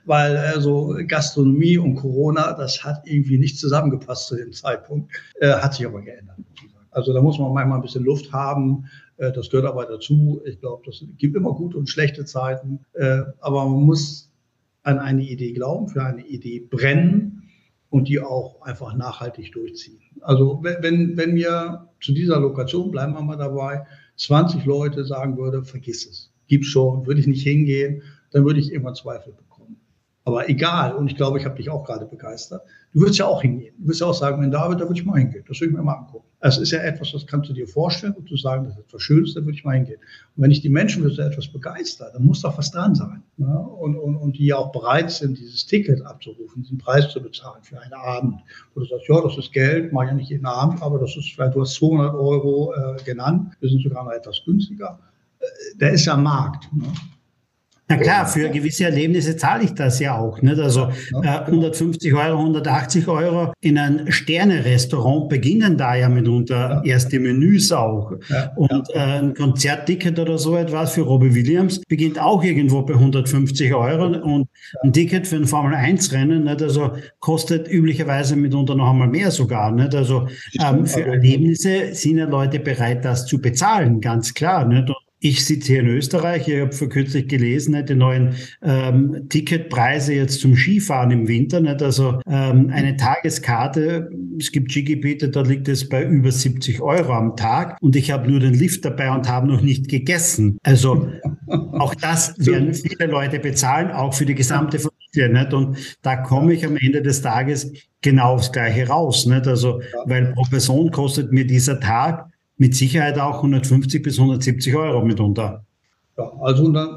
Weil also Gastronomie und Corona, das hat irgendwie nicht zusammengepasst zu dem Zeitpunkt, äh, hat sich aber geändert. Also da muss man manchmal ein bisschen Luft haben. Äh, das gehört aber dazu. Ich glaube, das gibt immer gute und schlechte Zeiten. Äh, aber man muss an eine Idee glauben, für eine Idee brennen und die auch einfach nachhaltig durchziehen. Also wenn, wenn wir zu dieser Lokation, bleiben wir mal dabei, 20 Leute sagen würde, vergiss es, gibt's schon, würde ich nicht hingehen, dann würde ich irgendwann Zweifel bekommen. Aber egal, und ich glaube, ich habe dich auch gerade begeistert, du würdest ja auch hingehen. Du würdest ja auch sagen, wenn David, da würde ich mal hingehen. Das würde ich mir mal angucken. Es ist ja etwas, das kannst du dir vorstellen und zu sagen, das ist etwas Schönes, da würde ich mal hingehen. Und wenn ich die Menschen für so etwas begeister, dann muss doch was dran sein. Ja? Und, und, und die ja auch bereit sind, dieses Ticket abzurufen, diesen Preis zu bezahlen für einen Abend. Wo du sagst, ja, das ist Geld, mache ja nicht jeden Abend, aber das ist vielleicht, du hast 200 Euro äh, genannt, wir sind sogar noch etwas günstiger. Äh, der ist ja Markt. Ne? Na klar, für gewisse Erlebnisse zahle ich das ja auch. Nicht? Also äh, 150 Euro, 180 Euro in ein Sterne-Restaurant beginnen da ja mitunter erste Menüs auch. Und äh, ein Konzertticket oder so etwas für Robbie Williams beginnt auch irgendwo bei 150 Euro. Und ein Ticket für ein Formel-1-Rennen, also kostet üblicherweise mitunter noch einmal mehr sogar. Nicht? Also ähm, für Erlebnisse sind ja Leute bereit, das zu bezahlen, ganz klar. Nicht? Ich sitze hier in Österreich. Ich habe vor kürzlich gelesen, die neuen ähm, Ticketpreise jetzt zum Skifahren im Winter. Nicht? Also ähm, eine Tageskarte, es gibt Skigebiete, da liegt es bei über 70 Euro am Tag und ich habe nur den Lift dabei und habe noch nicht gegessen. Also auch das werden viele Leute bezahlen, auch für die gesamte Familie. Nicht? Und da komme ich am Ende des Tages genau aufs Gleiche raus. Nicht? Also, weil pro Person kostet mir dieser Tag mit Sicherheit auch 150 bis 170 Euro mitunter. Ja, also dann,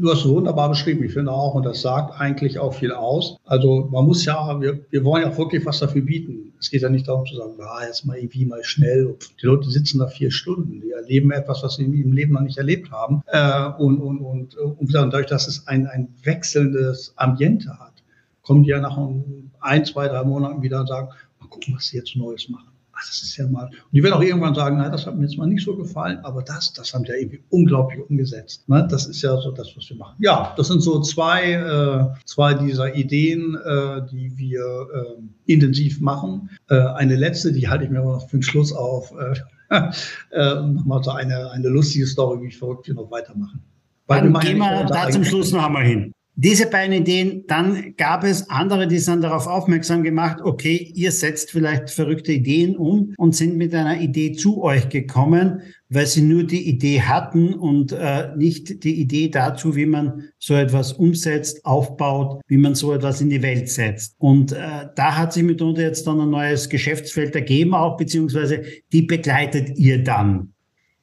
du hast es wunderbar beschrieben, ich finde auch, und das sagt eigentlich auch viel aus. Also man muss ja, wir, wir wollen ja wirklich was dafür bieten. Es geht ja nicht darum zu sagen, ah, jetzt mal irgendwie mal schnell. Die Leute sitzen da vier Stunden, die erleben etwas, was sie im Leben noch nicht erlebt haben. Äh, und, und, und, und dadurch, dass es ein, ein wechselndes Ambiente hat, kommen die ja nach ein, zwei, drei Monaten wieder und sagen, mal gucken, was sie jetzt Neues machen ach, das ist ja mal. Und die werden auch irgendwann sagen, nein, das hat mir jetzt mal nicht so gefallen, aber das, das haben die ja irgendwie unglaublich umgesetzt. Ne? Das ist ja so das, was wir machen. Ja, das sind so zwei, äh, zwei dieser Ideen, äh, die wir äh, intensiv machen. Äh, eine letzte, die halte ich mir aber noch für den Schluss auf. Äh, äh, Nochmal so eine, eine lustige Story, wie ich verrückt hier noch weitermachen. Weil Dann gehen wir da zum Schluss noch einmal hin. Diese beiden Ideen, dann gab es andere, die sind darauf aufmerksam gemacht, okay, ihr setzt vielleicht verrückte Ideen um und sind mit einer Idee zu euch gekommen, weil sie nur die Idee hatten und äh, nicht die Idee dazu, wie man so etwas umsetzt, aufbaut, wie man so etwas in die Welt setzt. Und äh, da hat sich mitunter jetzt dann ein neues Geschäftsfeld ergeben, auch beziehungsweise die begleitet ihr dann.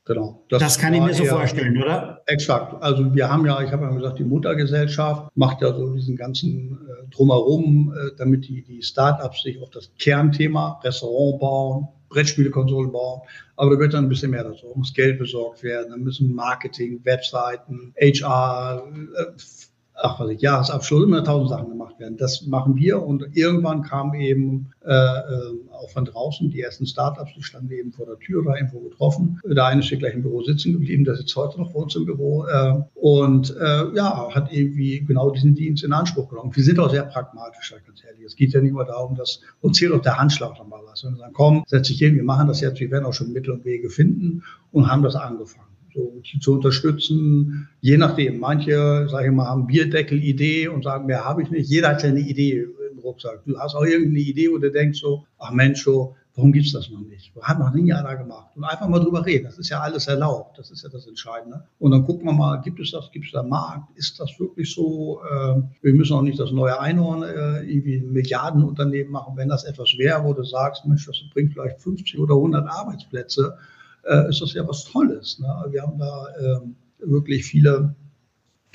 Genau. Das, das kann ich mir so vorstellen, oder? Exakt. Also wir haben ja, ich habe ja gesagt, die Muttergesellschaft macht ja so diesen ganzen äh, drumherum, äh, damit die, die Startups sich auf das Kernthema Restaurant bauen, Brettspielekonsolen bauen. Aber da wird dann ein bisschen mehr dazu. Muss Geld besorgt werden, dann müssen Marketing, Webseiten, HR, äh, ach was ich, Jahresabschluss, immer tausend Sachen gemacht werden. Das machen wir und irgendwann kam eben äh, äh, auch von draußen die ersten Startups, die standen eben vor der Tür oder irgendwo getroffen. Der eine hier gleich im Büro sitzen geblieben, der sitzt heute noch bei uns im Büro äh, und äh, ja, hat irgendwie genau diesen Dienst in Anspruch genommen. Wir sind auch sehr pragmatisch, ganz ehrlich. Es geht ja nicht nur darum, dass uns hier doch der Handschlag nochmal was. Wenn wir sagen, komm, setz dich hin, wir machen das jetzt, wir werden auch schon Mittel und Wege finden und haben das angefangen so, zu unterstützen. Je nachdem, manche, sage ich mal, haben Bierdeckel-Idee und sagen, mehr habe ich nicht. Jeder hat ja eine Idee Rucksack. Du hast auch irgendeine Idee, du denkst so, ach Mensch, so, Warum gibt es das noch nicht? Hat noch nie einer gemacht. Und einfach mal drüber reden. Das ist ja alles erlaubt. Das ist ja das Entscheidende. Und dann gucken wir mal, gibt es das, gibt es da Markt? Ist das wirklich so? Äh, wir müssen auch nicht das neue Einhorn äh, irgendwie ein Milliardenunternehmen machen. Wenn das etwas wäre, wo du sagst, Mensch, das bringt vielleicht 50 oder 100 Arbeitsplätze, äh, ist das ja was Tolles. Ne? Wir haben da ähm, wirklich viele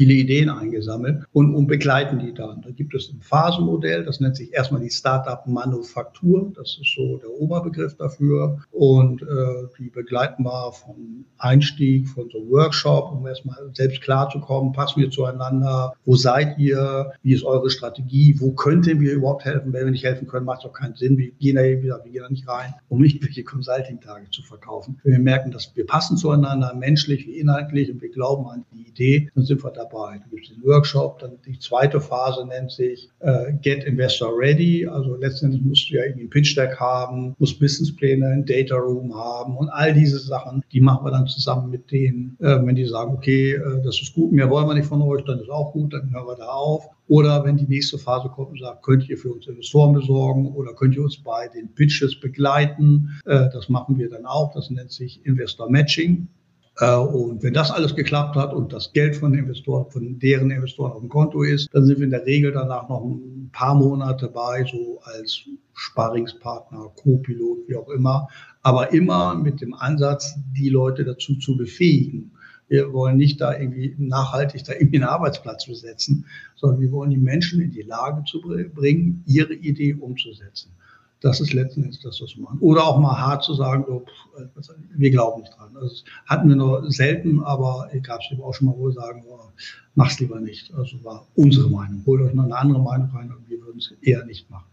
viele Ideen eingesammelt und, und begleiten die dann. Da gibt es ein Phasenmodell, das nennt sich erstmal die Startup-Manufaktur, das ist so der Oberbegriff dafür. Und äh, die begleiten wir vom Einstieg, von so einem Workshop, um erstmal selbst klarzukommen, passen wir zueinander, wo seid ihr, wie ist eure Strategie, wo könnten wir überhaupt helfen, wenn wir nicht helfen können, macht es auch keinen Sinn, wir gehen da, wir gehen da nicht rein, um nicht welche Consulting-Tage zu verkaufen. Wenn wir merken, dass wir passen zueinander, menschlich wie inhaltlich und wir glauben an die Idee, dann sind wir dabei Da gibt es den Workshop, dann die zweite Phase nennt sich äh, Get Investor Ready. Also letztendlich musst du ja irgendwie ein Pitch Deck haben, musst Businesspläne, ein Data Room haben und all diese Sachen, die machen wir dann zusammen mit denen. Äh, wenn die sagen, okay, äh, das ist gut, mehr wollen wir nicht von euch, dann ist auch gut, dann hören wir da auf. Oder wenn die nächste Phase kommt und sagt, könnt ihr für uns Investoren besorgen oder könnt ihr uns bei den Pitches begleiten? Äh, das machen wir dann auch. Das nennt sich Investor Matching. Äh, und wenn das alles geklappt hat und das Geld von Investoren, von deren Investoren auf dem Konto ist, dann sind wir in der Regel danach noch ein paar Monate bei, so als Sparingspartner, Co-Pilot, wie auch immer, aber immer mit dem Ansatz, die Leute dazu zu befähigen. Wir wollen nicht da irgendwie nachhaltig da irgendwie einen Arbeitsplatz besetzen, sondern wir wollen die Menschen in die Lage zu bringen, ihre Idee umzusetzen. Das ist letzten Endes das, was wir machen. Oder auch mal hart zu sagen, so, pff, wir glauben nicht dran. Das hatten wir nur selten, aber ich gab es eben auch schon mal wohl sagen, oh, mach's lieber nicht. Also war unsere Meinung. Holt euch noch eine andere Meinung rein und wir würden es eher nicht machen.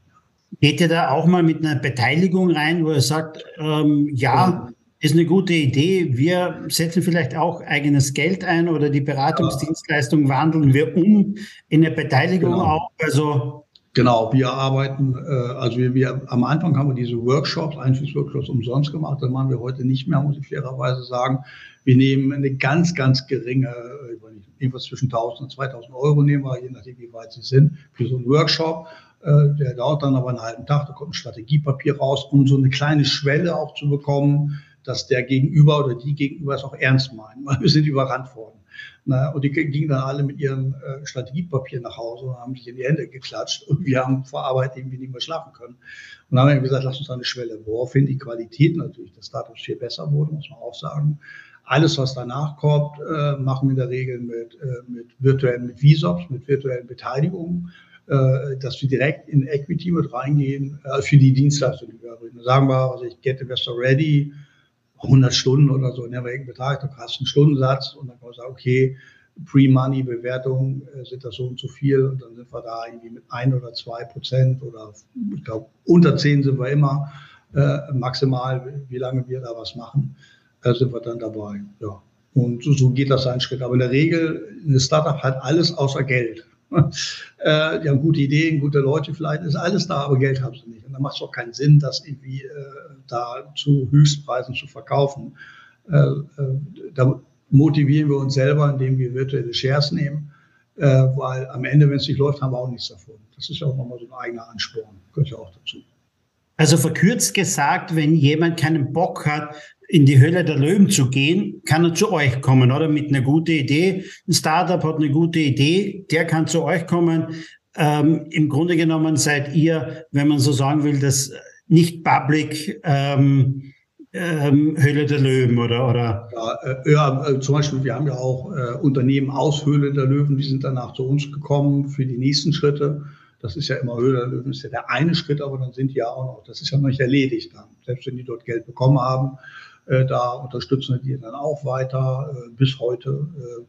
Geht ihr da auch mal mit einer Beteiligung rein, wo ihr sagt, ähm, ja, ist eine gute Idee. Wir setzen vielleicht auch eigenes Geld ein oder die Beratungsdienstleistung wandeln wir um in eine Beteiligung genau. auch. Also Genau, wir arbeiten, äh, also wir, wir am Anfang haben wir diese Workshops, Einstiegsworkshops umsonst gemacht, das machen wir heute nicht mehr, muss ich fairerweise sagen. Wir nehmen eine ganz, ganz geringe, äh, irgendwas zwischen 1000 und 2000 Euro nehmen wir, je nachdem, wie weit sie sind, für so einen Workshop. Äh, der dauert dann aber einen halben Tag, da kommt ein Strategiepapier raus, um so eine kleine Schwelle auch zu bekommen, dass der Gegenüber oder die Gegenüber es auch ernst meinen, weil wir sind überrannt worden. Na, und die gingen dann alle mit ihrem äh, Strategiepapier nach Hause und haben sich in die Hände geklatscht. Und wir haben vor Arbeit irgendwie nicht mehr schlafen können. Und dann haben wir gesagt, lass uns eine Schwelle. Woraufhin die Qualität natürlich des Startups viel besser wurde, muss man auch sagen. Alles, was danach kommt, äh, machen wir in der Regel mit, äh, mit virtuellen, mit VSOPs, mit virtuellen Beteiligungen, äh, dass wir direkt in Equity mit reingehen äh, für die Dienstleistung, die wir erbringen. Sagen wir, also ich Get Investor Ready, 100 Stunden oder so, nehmen wir irgendeinen Betrag, du hast einen Stundensatz und dann kann man sagen, okay, Pre-Money-Bewertung äh, sind das so und so viel und dann sind wir da irgendwie mit ein oder zwei Prozent oder ich glaube unter zehn sind wir immer äh, maximal, wie lange wir da was machen, äh, sind wir dann dabei. Ja. Und so, so geht das ein Schritt. Aber in der Regel, eine Startup hat alles außer Geld. äh, die haben gute Ideen, gute Leute vielleicht, ist alles da, aber Geld haben sie nicht. Und dann macht es auch keinen Sinn, das irgendwie äh, da zu Höchstpreisen zu verkaufen. Äh, äh, da motivieren wir uns selber, indem wir virtuelle Shares nehmen, äh, weil am Ende, wenn es nicht läuft, haben wir auch nichts davon. Das ist ja auch nochmal so ein eigener Ansporn, gehört ja auch dazu. Also verkürzt gesagt, wenn jemand keinen Bock hat, in die Hölle der Löwen zu gehen, kann er zu euch kommen, oder? Mit einer guten Idee. Ein Startup hat eine gute Idee, der kann zu euch kommen. Ähm, Im Grunde genommen seid ihr, wenn man so sagen will, das nicht public ähm, ähm, Höhle der Löwen, oder? oder? Ja, äh, ja äh, zum Beispiel, wir haben ja auch äh, Unternehmen aus Höhle der Löwen, die sind danach zu uns gekommen für die nächsten Schritte. Das ist ja immer Höhle der Löwen, ist ja der eine Schritt, aber dann sind die ja auch noch, das ist ja noch nicht erledigt dann. Selbst wenn die dort Geld bekommen haben, da unterstützen wir die dann auch weiter. Äh, bis heute äh,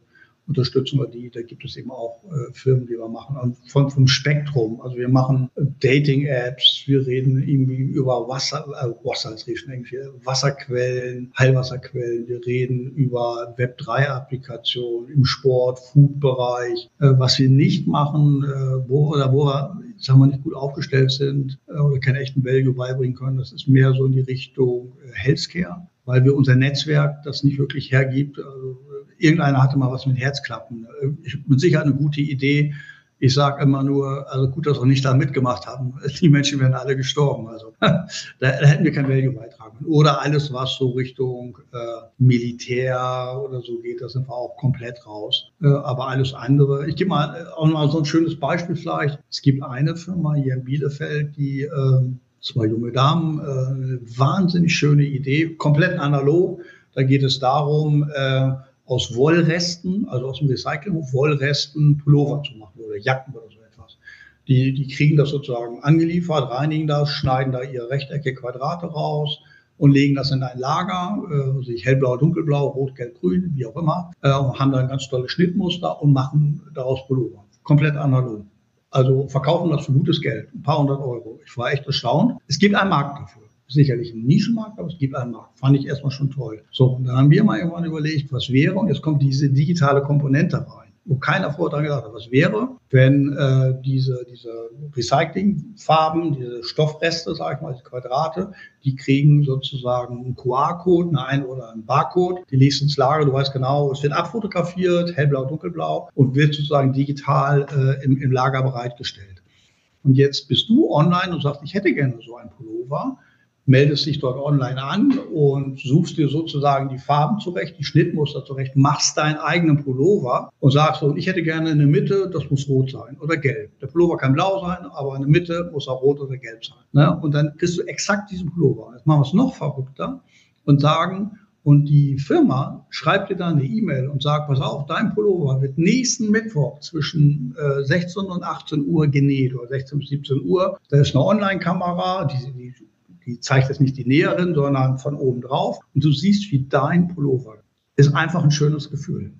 unterstützen wir die. Da gibt es eben auch Firmen, die wir machen. Und von, vom Spektrum. Also wir machen Dating-Apps, wir reden irgendwie über Wasser, äh, Wasser ist irgendwie Wasserquellen, Heilwasserquellen. Wir reden über Web3-Applikationen im Sport, Food-Bereich. was wir nicht machen, wo oder wo wir sagen wir, nicht gut aufgestellt sind oder keinen echten Value beibringen können, das ist mehr so in die Richtung Healthcare weil wir unser Netzwerk das nicht wirklich hergibt. Also, irgendeiner hatte mal was mit Herzklappen. Ich, mit Sicherheit eine gute Idee, Ich sage immer nur, also gut, dass wir nicht da mitgemacht haben. Die Menschen wären alle gestorben. Also da, da hätten wir kein Value beitragen. Oder alles, was so Richtung äh, Militär oder so geht, da sind wir auch komplett raus. Äh, aber alles andere, ich gebe mal auch mal so ein schönes Beispiel vielleicht. Es gibt eine Firma hier in Bielefeld, die äh, zwei junge Damen, äh, wahnsinnig schöne Idee, komplett analog. Da geht es darum, äh, aus Wollresten, also aus dem Recycling, Wollresten Pullover zu machen oder Jacken oder so etwas. Die, die kriegen das sozusagen angeliefert, reinigen das, schneiden da ihre Rechtecke, Quadrate raus und legen das in ein Lager, äh, also hellblau, dunkelblau, rot, gelb, grün, wie auch immer, äh, haben dann ganz tolle Schnittmuster und machen daraus Pullover. Komplett analog. Also verkaufen das für gutes Geld, ein paar hundert Euro. Ich war echt erstaunt. Es gibt einen Markt dafür sicherlich ein Nischenmarkt, aber es gibt einen Markt. Fand ich erstmal schon toll. So, und dann haben wir mal irgendwann überlegt, was wäre, und jetzt kommt diese digitale Komponente rein, wo keiner vorher dran gedacht hat, was wäre, wenn äh, diese, diese Recyclingfarben, diese Stoffreste, sage ich mal, die Quadrate, die kriegen sozusagen einen QR-Code, nein, oder einen Barcode, die legst ins Lager, du weißt genau, es wird abfotografiert, hellblau, dunkelblau und wird sozusagen digital äh, im, im Lager bereitgestellt. Und jetzt bist du online und sagst, ich hätte gerne so ein Pullover meldest dich dort online an und suchst dir sozusagen die Farben zurecht, die Schnittmuster zurecht, machst deinen eigenen Pullover und sagst so, ich hätte gerne eine Mitte, das muss rot sein oder gelb. Der Pullover kann blau sein, aber eine Mitte muss auch rot oder gelb sein. Ne? Und dann kriegst du exakt diesen Pullover. Jetzt machen wir es noch verrückter und sagen, und die Firma schreibt dir dann eine E-Mail und sagt, pass auf, dein Pullover wird nächsten Mittwoch zwischen äh, 16 und 18 Uhr genäht oder 16 bis 17 Uhr. Da ist eine Online-Kamera, die, die die zeigt jetzt nicht die Näherin, sondern von oben drauf. Und du siehst, wie dein Pullover ist einfach ein schönes Gefühl.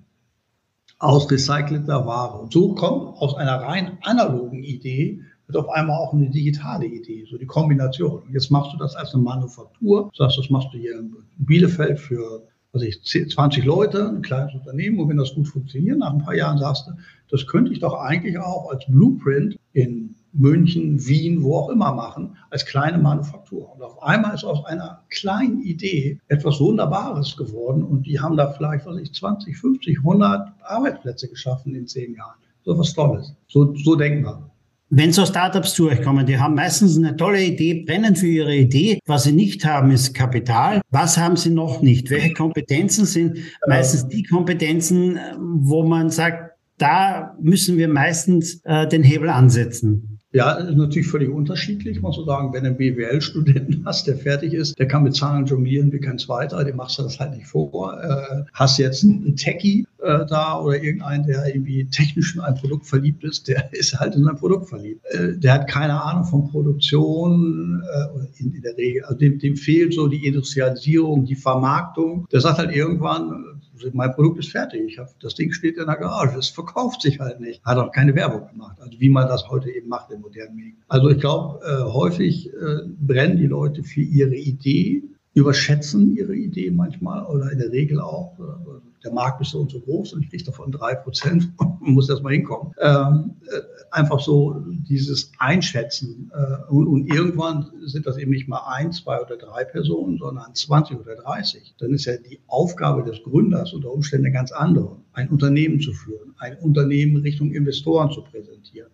Aus recycelter Ware. Und so kommt aus einer rein analogen Idee wird auf einmal auch eine digitale Idee, so die Kombination. Und jetzt machst du das als eine Manufaktur, sagst, das machst du hier in Bielefeld für also ich 20 Leute, ein kleines Unternehmen, und wenn das gut funktioniert, nach ein paar Jahren sagst du, das könnte ich doch eigentlich auch als Blueprint in München, Wien, wo auch immer machen, als kleine Manufaktur. Und auf einmal ist aus einer kleinen Idee etwas Wunderbares geworden und die haben da vielleicht, was ich, 20, 50, 100 Arbeitsplätze geschaffen in zehn Jahren. So was Tolles. So, so denken wir. Wenn so Startups zu euch kommen, die haben meistens eine tolle Idee, brennen für ihre Idee. Was sie nicht haben, ist Kapital. Was haben sie noch nicht? Welche Kompetenzen sind meistens die Kompetenzen, wo man sagt, da müssen wir meistens äh, den Hebel ansetzen? Ja, ist natürlich völlig unterschiedlich, muss man sagen. Wenn du einen BWL-Studenten hast, der fertig ist, der kann mit Zahlen jonglieren wie kein zweiter, dem machst du das halt nicht vor. Äh, hast jetzt einen Techie äh, da oder irgendeinen, der irgendwie technisch in ein Produkt verliebt ist, der ist halt in sein Produkt verliebt. Äh, der hat keine Ahnung von Produktion, äh, in, in, der Regel, also dem, dem fehlt so die Industrialisierung, die Vermarktung. Der sagt halt irgendwann, mein Produkt ist fertig. Ich hab, das Ding steht in der Garage. Es verkauft sich halt nicht. Hat auch keine Werbung gemacht. Also wie man das heute eben macht im modernen Medien. Also ich glaube, äh, häufig äh, brennen die Leute für ihre Idee, überschätzen ihre Idee manchmal oder in der Regel auch. Äh, der Markt ist so und so groß und ich kriege davon drei Prozent und muss erst mal hinkommen. Ähm, äh, einfach so dieses Einschätzen. Äh, und, und, irgendwann sind das eben nicht mal ein, zwei oder drei Personen, sondern 20 oder 30. Dann ist ja die Aufgabe des Gründers unter Umständen eine ganz andere. Ein Unternehmen zu führen, ein Unternehmen Richtung Investoren zu präsentieren.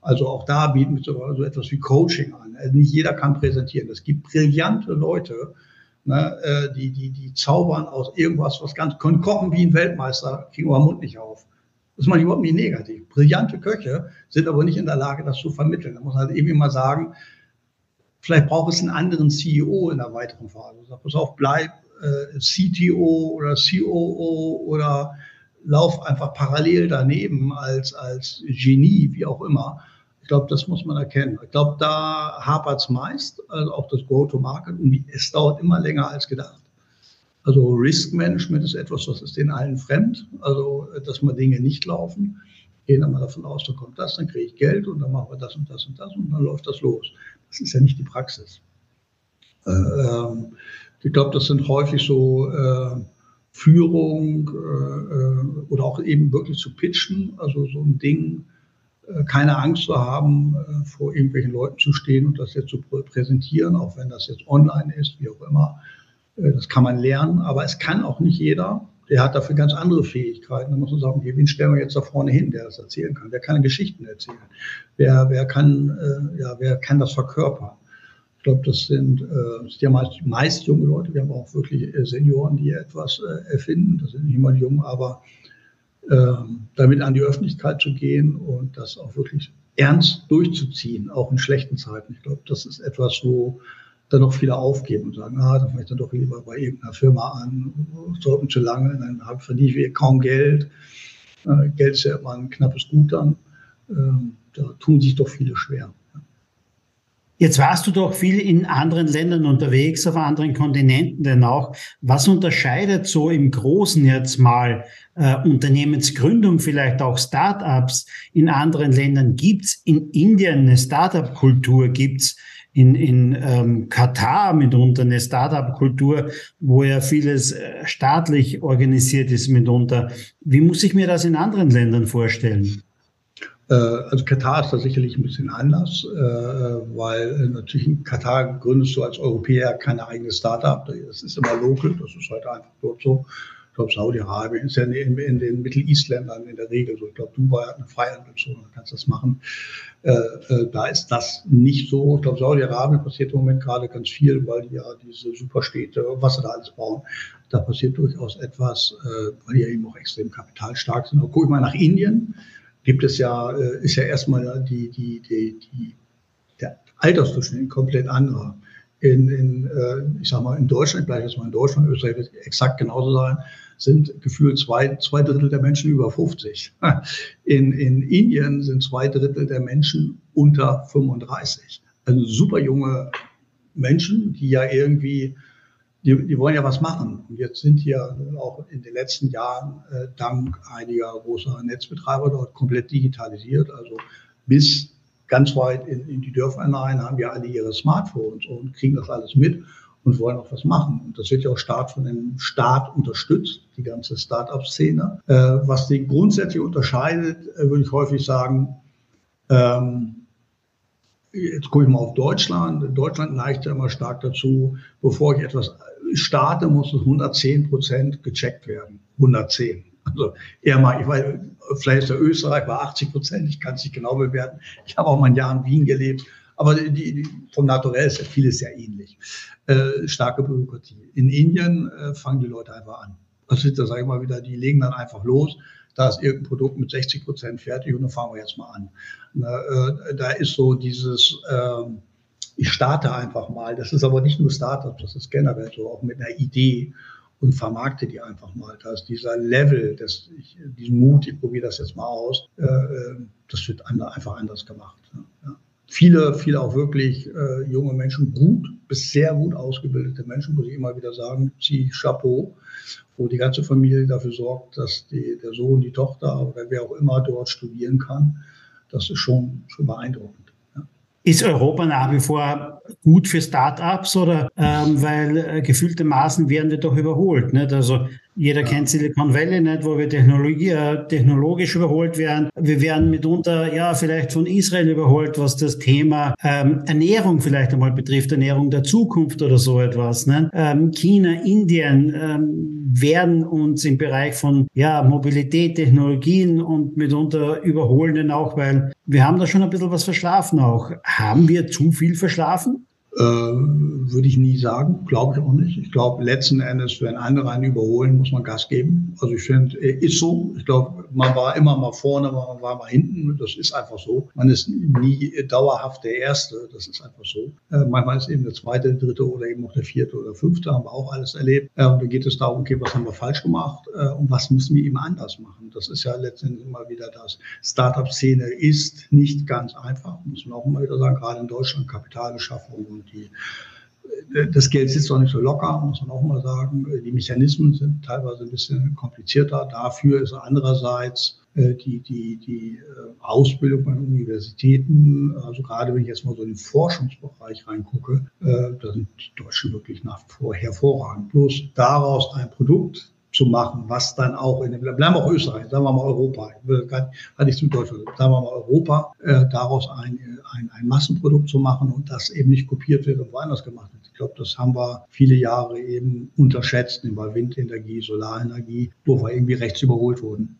Also auch da bieten wir so etwas wie Coaching an. Also nicht jeder kann präsentieren. Es gibt brillante Leute, ne, äh, die, die, die zaubern aus irgendwas, was ganz, können kochen wie ein Weltmeister, kriegen aber Mund nicht auf. Das ist man überhaupt nicht negativ. Brillante Köche sind aber nicht in der Lage, das zu vermitteln. Da muss man halt irgendwie mal sagen, vielleicht braucht es einen anderen CEO in der weiteren Phase. Sag, pass auf, bleib äh, CTO oder COO oder lauf einfach parallel daneben als, als Genie, wie auch immer. Ich glaube, das muss man erkennen. Ich glaube, da hapert es meist, also auch das Go-to-Market. Und es dauert immer länger als gedacht. Also Risk Management ist etwas, was ist den allen fremd. Also, dass mal Dinge nicht laufen. Gehen dann mal davon aus, da kommt das, dann kriege ich Geld und dann machen wir das und das und das und dann läuft das los. Das ist ja nicht die Praxis. Äh, ähm, ich glaube, das sind häufig so äh, Führung äh, äh, oder auch eben wirklich zu pitchen, also so ein Ding äh, keine Angst zu haben, äh, vor irgendwelchen Leuten zu stehen und das jetzt zu präsentieren, auch wenn das jetzt online ist, wie auch immer. Äh, das kann man lernen, aber es kann auch nicht jeder. der hat dafür ganz andere Fähigkeiten. Da muss man sagen, wen stellen wir jetzt da vorne hin, der das erzählen kann? Wer kann Geschichten erzählen? Wer, wer, kann, äh, ja, wer kann das verkörpern? Ich glaube, das sind, äh, sind ja meist, meist junge Leute. Wir haben auch wirklich äh, Senioren, die etwas äh, erfinden. Das sind nicht immer die Jungen, aber äh, damit an die Öffentlichkeit zu gehen und das auch wirklich ernst durchzuziehen, auch in schlechten Zeiten. Ich glaube, das ist etwas, wo dann noch viele aufgeben und sagen, ah, dann fange ich dann doch lieber bei irgendeiner Firma an, sollten zu lange, dann verdiene ich kaum Geld. Äh, Geld ist ja immer ein knappes Gut dann. Ähm, da tun sich doch viele schwer. Jetzt warst du doch viel in anderen Ländern unterwegs, auf anderen Kontinenten denn auch. Was unterscheidet so im Großen jetzt mal äh, Unternehmensgründung, vielleicht auch Startups in anderen Ländern? Gibt's in Indien eine Startup-Kultur? Gibt's in, in ähm, Katar mitunter eine Startup-Kultur, wo ja vieles äh, staatlich organisiert ist mitunter. Wie muss ich mir das in anderen Ländern vorstellen? Äh, also Katar ist da sicherlich ein bisschen anders, äh, weil natürlich in Katar gründest du als Europäer keine eigene Startup. Das ist immer local, das ist halt einfach dort so. Ich glaube, Saudi-Arabien ist ja in, in den Middle East-Ländern in der Regel so. Ich glaube, Dubai hat eine Freihandelszone, da kannst du das machen. Äh, äh, da ist das nicht so. Ich glaube, Saudi-Arabien passiert im Moment gerade ganz viel, weil die ja diese Superstädte, was sie da alles bauen, da passiert durchaus etwas, äh, weil die ja eben auch extrem kapitalstark sind. Aber guck mal nach Indien, gibt es ja, äh, ist ja erstmal die, die, die, die, der Altersdurchschnitt komplett anderer in, in äh, ich sag mal, in Deutschland, gleich jetzt mal in Deutschland, Österreich wird exakt genauso sein, sind gefühlt zwei, zwei Drittel der Menschen über 50. In, in Indien sind zwei Drittel der Menschen unter 35. Also super junge Menschen, die ja irgendwie, die, die wollen ja was machen. Und jetzt sind hier auch in den letzten Jahren äh, dank einiger großer Netzbetreiber dort komplett digitalisiert. Also bis ganz weit in, in die Dörfer hinein haben ja alle ihre Smartphones und kriegen das alles mit und wollen auch was machen. Und das wird ja auch Staat von dem Staat unterstützt, die ganze Start-up-Szene. Äh, was die grundsätzlich unterscheidet, äh, würde ich häufig sagen, ähm, jetzt gucke ich mal auf Deutschland. Deutschland neigt ja immer stark dazu, bevor ich etwas starte, muss es 110 Prozent gecheckt werden. 110. Also eher mal, ich weiß, vielleicht ist der Österreich bei 80 Prozent, ich kann es nicht genau bewerten. Ich habe auch mal ein Jahr in Wien gelebt. Aber die, die, vom Naturell ist ja vieles sehr ähnlich. Äh, starke Bürokratie. In Indien äh, fangen die Leute einfach an. Also da sage ich mal wieder, die legen dann einfach los. Da ist irgendein Produkt mit 60 Prozent fertig und dann fangen wir jetzt mal an. Na, äh, da ist so dieses, ähm, ich starte einfach mal. Das ist aber nicht nur Startup, das ist generell so, auch mit einer Idee und vermarkte die einfach mal. Da ist dieser Level, das, ich, diesen Mut, ich probiere das jetzt mal aus, äh, äh das wird einfach anders gemacht. Ja. Viele, viele auch wirklich äh, junge Menschen, gut bis sehr gut ausgebildete Menschen, muss ich immer wieder sagen, sie Chapeau, wo die ganze Familie dafür sorgt, dass die, der Sohn, die Tochter oder wer auch immer dort studieren kann. Das ist schon, schon beeindruckend. Ist Europa nach wie vor gut für Start-ups oder ähm, weil äh, gefühlte Maßen werden wir doch überholt? Nicht? Also jeder ja. kennt Silicon Valley nicht, wo wir Technologie, äh, technologisch überholt werden. Wir werden mitunter ja vielleicht von Israel überholt, was das Thema ähm, Ernährung vielleicht einmal betrifft, Ernährung der Zukunft oder so etwas. Ne? Ähm, China, Indien ähm, werden uns im Bereich von ja, Mobilität, Technologien und mitunter überholen denn auch, weil wir haben da schon ein bisschen was verschlafen auch. Haben wir zu viel verschlafen? Äh, würde ich nie sagen, glaube ich auch nicht. Ich glaube, letzten Endes, wenn andere einen überholen, muss man Gas geben. Also ich finde, äh, ist so. Ich glaube, man war immer mal vorne, man war mal hinten. Das ist einfach so. Man ist nie dauerhaft der Erste. Das ist einfach so. Äh, manchmal ist eben der zweite, der dritte oder eben auch der vierte oder fünfte, haben wir auch alles erlebt. Äh, und dann geht es darum, okay, was haben wir falsch gemacht äh, und was müssen wir eben anders machen. Das ist ja letztendlich immer wieder das. Startup-Szene ist nicht ganz einfach, muss man auch immer wieder sagen, gerade in Deutschland Kapitalbeschaffung und die, äh, das Geld sitzt auch nicht so locker, muss man auch mal sagen. Die Mechanismen sind teilweise ein bisschen komplizierter. Dafür ist andererseits äh, die, die, die äh, Ausbildung bei Universitäten, also gerade wenn ich jetzt mal so in den Forschungsbereich reingucke, da sind die Deutschen wirklich nach vor hervorragend. Bloß daraus ein Produkt zu machen, was dann auch in dem, bleiben wir auch Österreich, sagen wir mal Europa, ich zum Deutschland, sagen wir mal Europa, äh, daraus ein, ein, ein Massenprodukt zu machen und das eben nicht kopiert wird und woanders gemacht wird. Ich glaube, das haben wir viele Jahre eben unterschätzt, über Windenergie, Solarenergie, wo wir irgendwie rechts überholt wurden.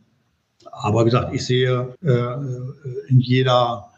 Aber wie gesagt, ich sehe äh, äh in jeder äh,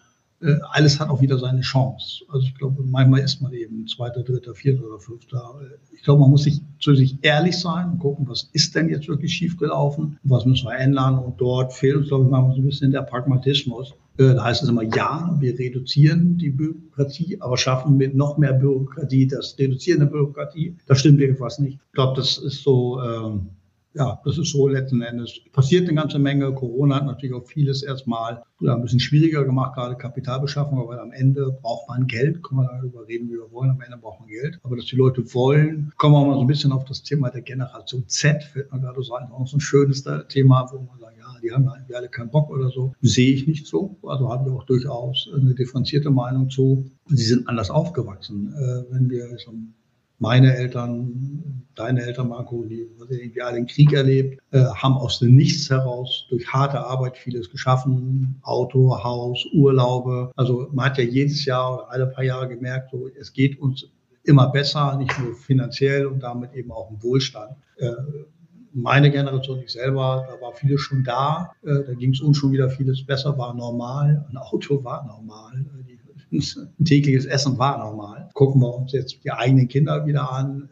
alles hat auch wieder seine Chance. Also ich glaube, manchmal ist man eben zweiter, dritter, vierter oder fünfter. Ich glaube, man muss sich zu sich ehrlich sein und gucken, was ist denn jetzt wirklich schiefgelaufen, was müssen wir ändern. Und dort fehlt uns, glaube ich, mal so ein bisschen der Pragmatismus. Äh, da heißt es immer, ja, wir reduzieren die Bürokratie, aber schaffen mit noch mehr Bürokratie das Reduzieren der Bürokratie. Da stimmt irgendwas nicht. Ich glaube, das ist so, ähm, ja, das ist so letzten Endes. Passiert eine ganze Menge. Corona hat natürlich auch vieles erstmal ein bisschen schwieriger gemacht, gerade Kapitalbeschaffung, weil am Ende braucht man Geld. Können wir darüber reden, wie wir wollen. Am Ende braucht man Geld. Aber dass die Leute wollen, kommen wir mal so ein bisschen auf das Thema der Generation Z, fällt mir gerade so ein. Auch so ein schönes Thema, wo man sagt, ja, die haben eigentlich alle keinen Bock oder so. Sehe ich nicht so. Also haben wir auch durchaus eine differenzierte Meinung zu. Sie sind anders aufgewachsen. Äh, wenn wir so meine Eltern, deine Eltern, Marco, die irgendwie alle den Krieg erlebt, äh, haben aus dem Nichts heraus durch harte Arbeit vieles geschaffen. Auto, Haus, Urlaube. Also man hat ja jedes Jahr alle paar Jahre gemerkt, so, es geht uns immer besser, nicht nur finanziell und damit eben auch im Wohlstand. Äh, meine Generation, ich selber, da war vieles schon da. Äh, da ging es uns schon wieder vieles besser, war normal. Ein Auto war normal. Die ein tägliches Essen war normal. Gucken wir uns jetzt die eigenen Kinder wieder an,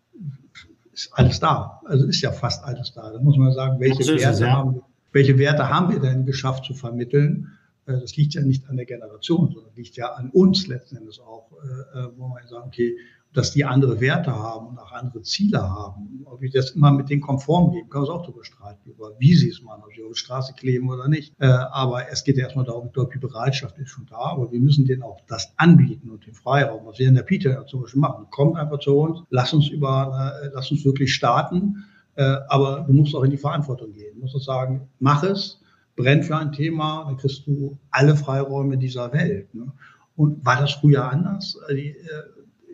ist alles da. Also ist ja fast alles da. Da muss man sagen, welche, Werte, es, ja. haben, welche Werte haben wir denn geschafft zu vermitteln? Äh, das liegt ja nicht an der Generation, sondern liegt ja an uns letzten Endes auch, äh, äh, wo man sagen, okay, dass die andere Werte haben und auch andere Ziele haben. Ob ich das immer mit denen konform gebe, kann man auch darüber streiten, über wie sie es machen, ob sie auf die Straße kleben oder nicht. Äh, aber es geht ja erstmal darum, ich glaube, die Bereitschaft ist schon da, aber wir müssen denen auch das anbieten und den Freiraum, was wir in der Peter ja zum Beispiel machen. Kommt einfach zu uns, lass uns über, äh, lass uns wirklich starten, äh, aber du musst auch in die Verantwortung gehen. Du musst auch sagen, mach es, brenn für ein Thema, dann kriegst du alle Freiräume dieser Welt. Ne? Und war das früher anders? Die,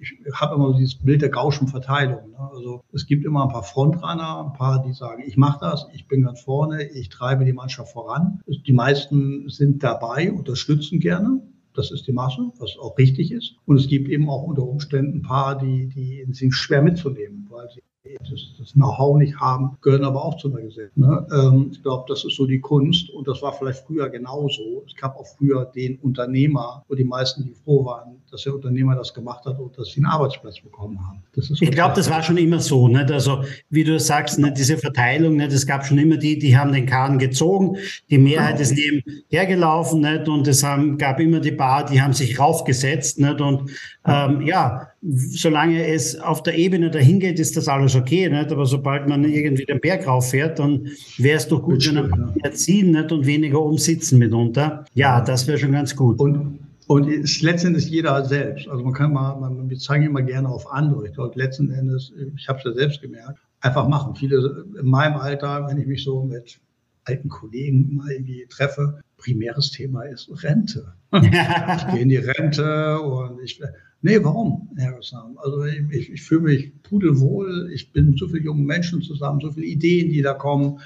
ich habe immer dieses Bild der gauschen Verteilung. Ne? Also es gibt immer ein paar Frontrunner, ein paar, die sagen, ich mache das, ich bin ganz vorne, ich treibe die Mannschaft voran. Die meisten sind dabei, unterstützen gerne. Das ist die Masse, was auch richtig ist. Und es gibt eben auch unter Umständen ein paar, die, die sind schwer mitzunehmen, weil sie das, Know-how nicht haben, gehören aber auch zu einer Gesellschaft. Ne? Ähm, ich glaube, das ist so die Kunst und das war vielleicht früher genauso. Es gab auch früher den Unternehmer, wo die meisten, die froh waren, dass der Unternehmer das gemacht hat und dass sie einen Arbeitsplatz bekommen haben. ich glaube, das war schon immer so. Nicht? Also wie du sagst, nicht? diese Verteilung, nicht? es gab schon immer die, die haben den Kahn gezogen, die Mehrheit genau. ist nebenhergelaufen nicht? und es haben, gab immer die paar, die haben sich raufgesetzt nicht? und ähm, ja, solange es auf der Ebene dahin geht, ist das alles okay, nicht? aber sobald man irgendwie den Berg rauffährt, dann wäre es doch gut, wenn man mehr ziehen nicht? und weniger umsitzen mitunter. Ja, das wäre schon ganz gut. Und und es letztendlich jeder selbst. Also man kann mal, man, wir zeigen immer gerne auf andere. Ich glaube, letzten Endes, ich habe es ja selbst gemerkt, einfach machen. Viele in meinem Alter, wenn ich mich so mit alten Kollegen mal irgendwie treffe, primäres Thema ist Rente. ich gehe in die Rente und ich, nee, warum, Herr Gassam? Also ich, ich, fühle mich pudelwohl, ich bin so viele junge Menschen zusammen, so viele Ideen, die da kommen.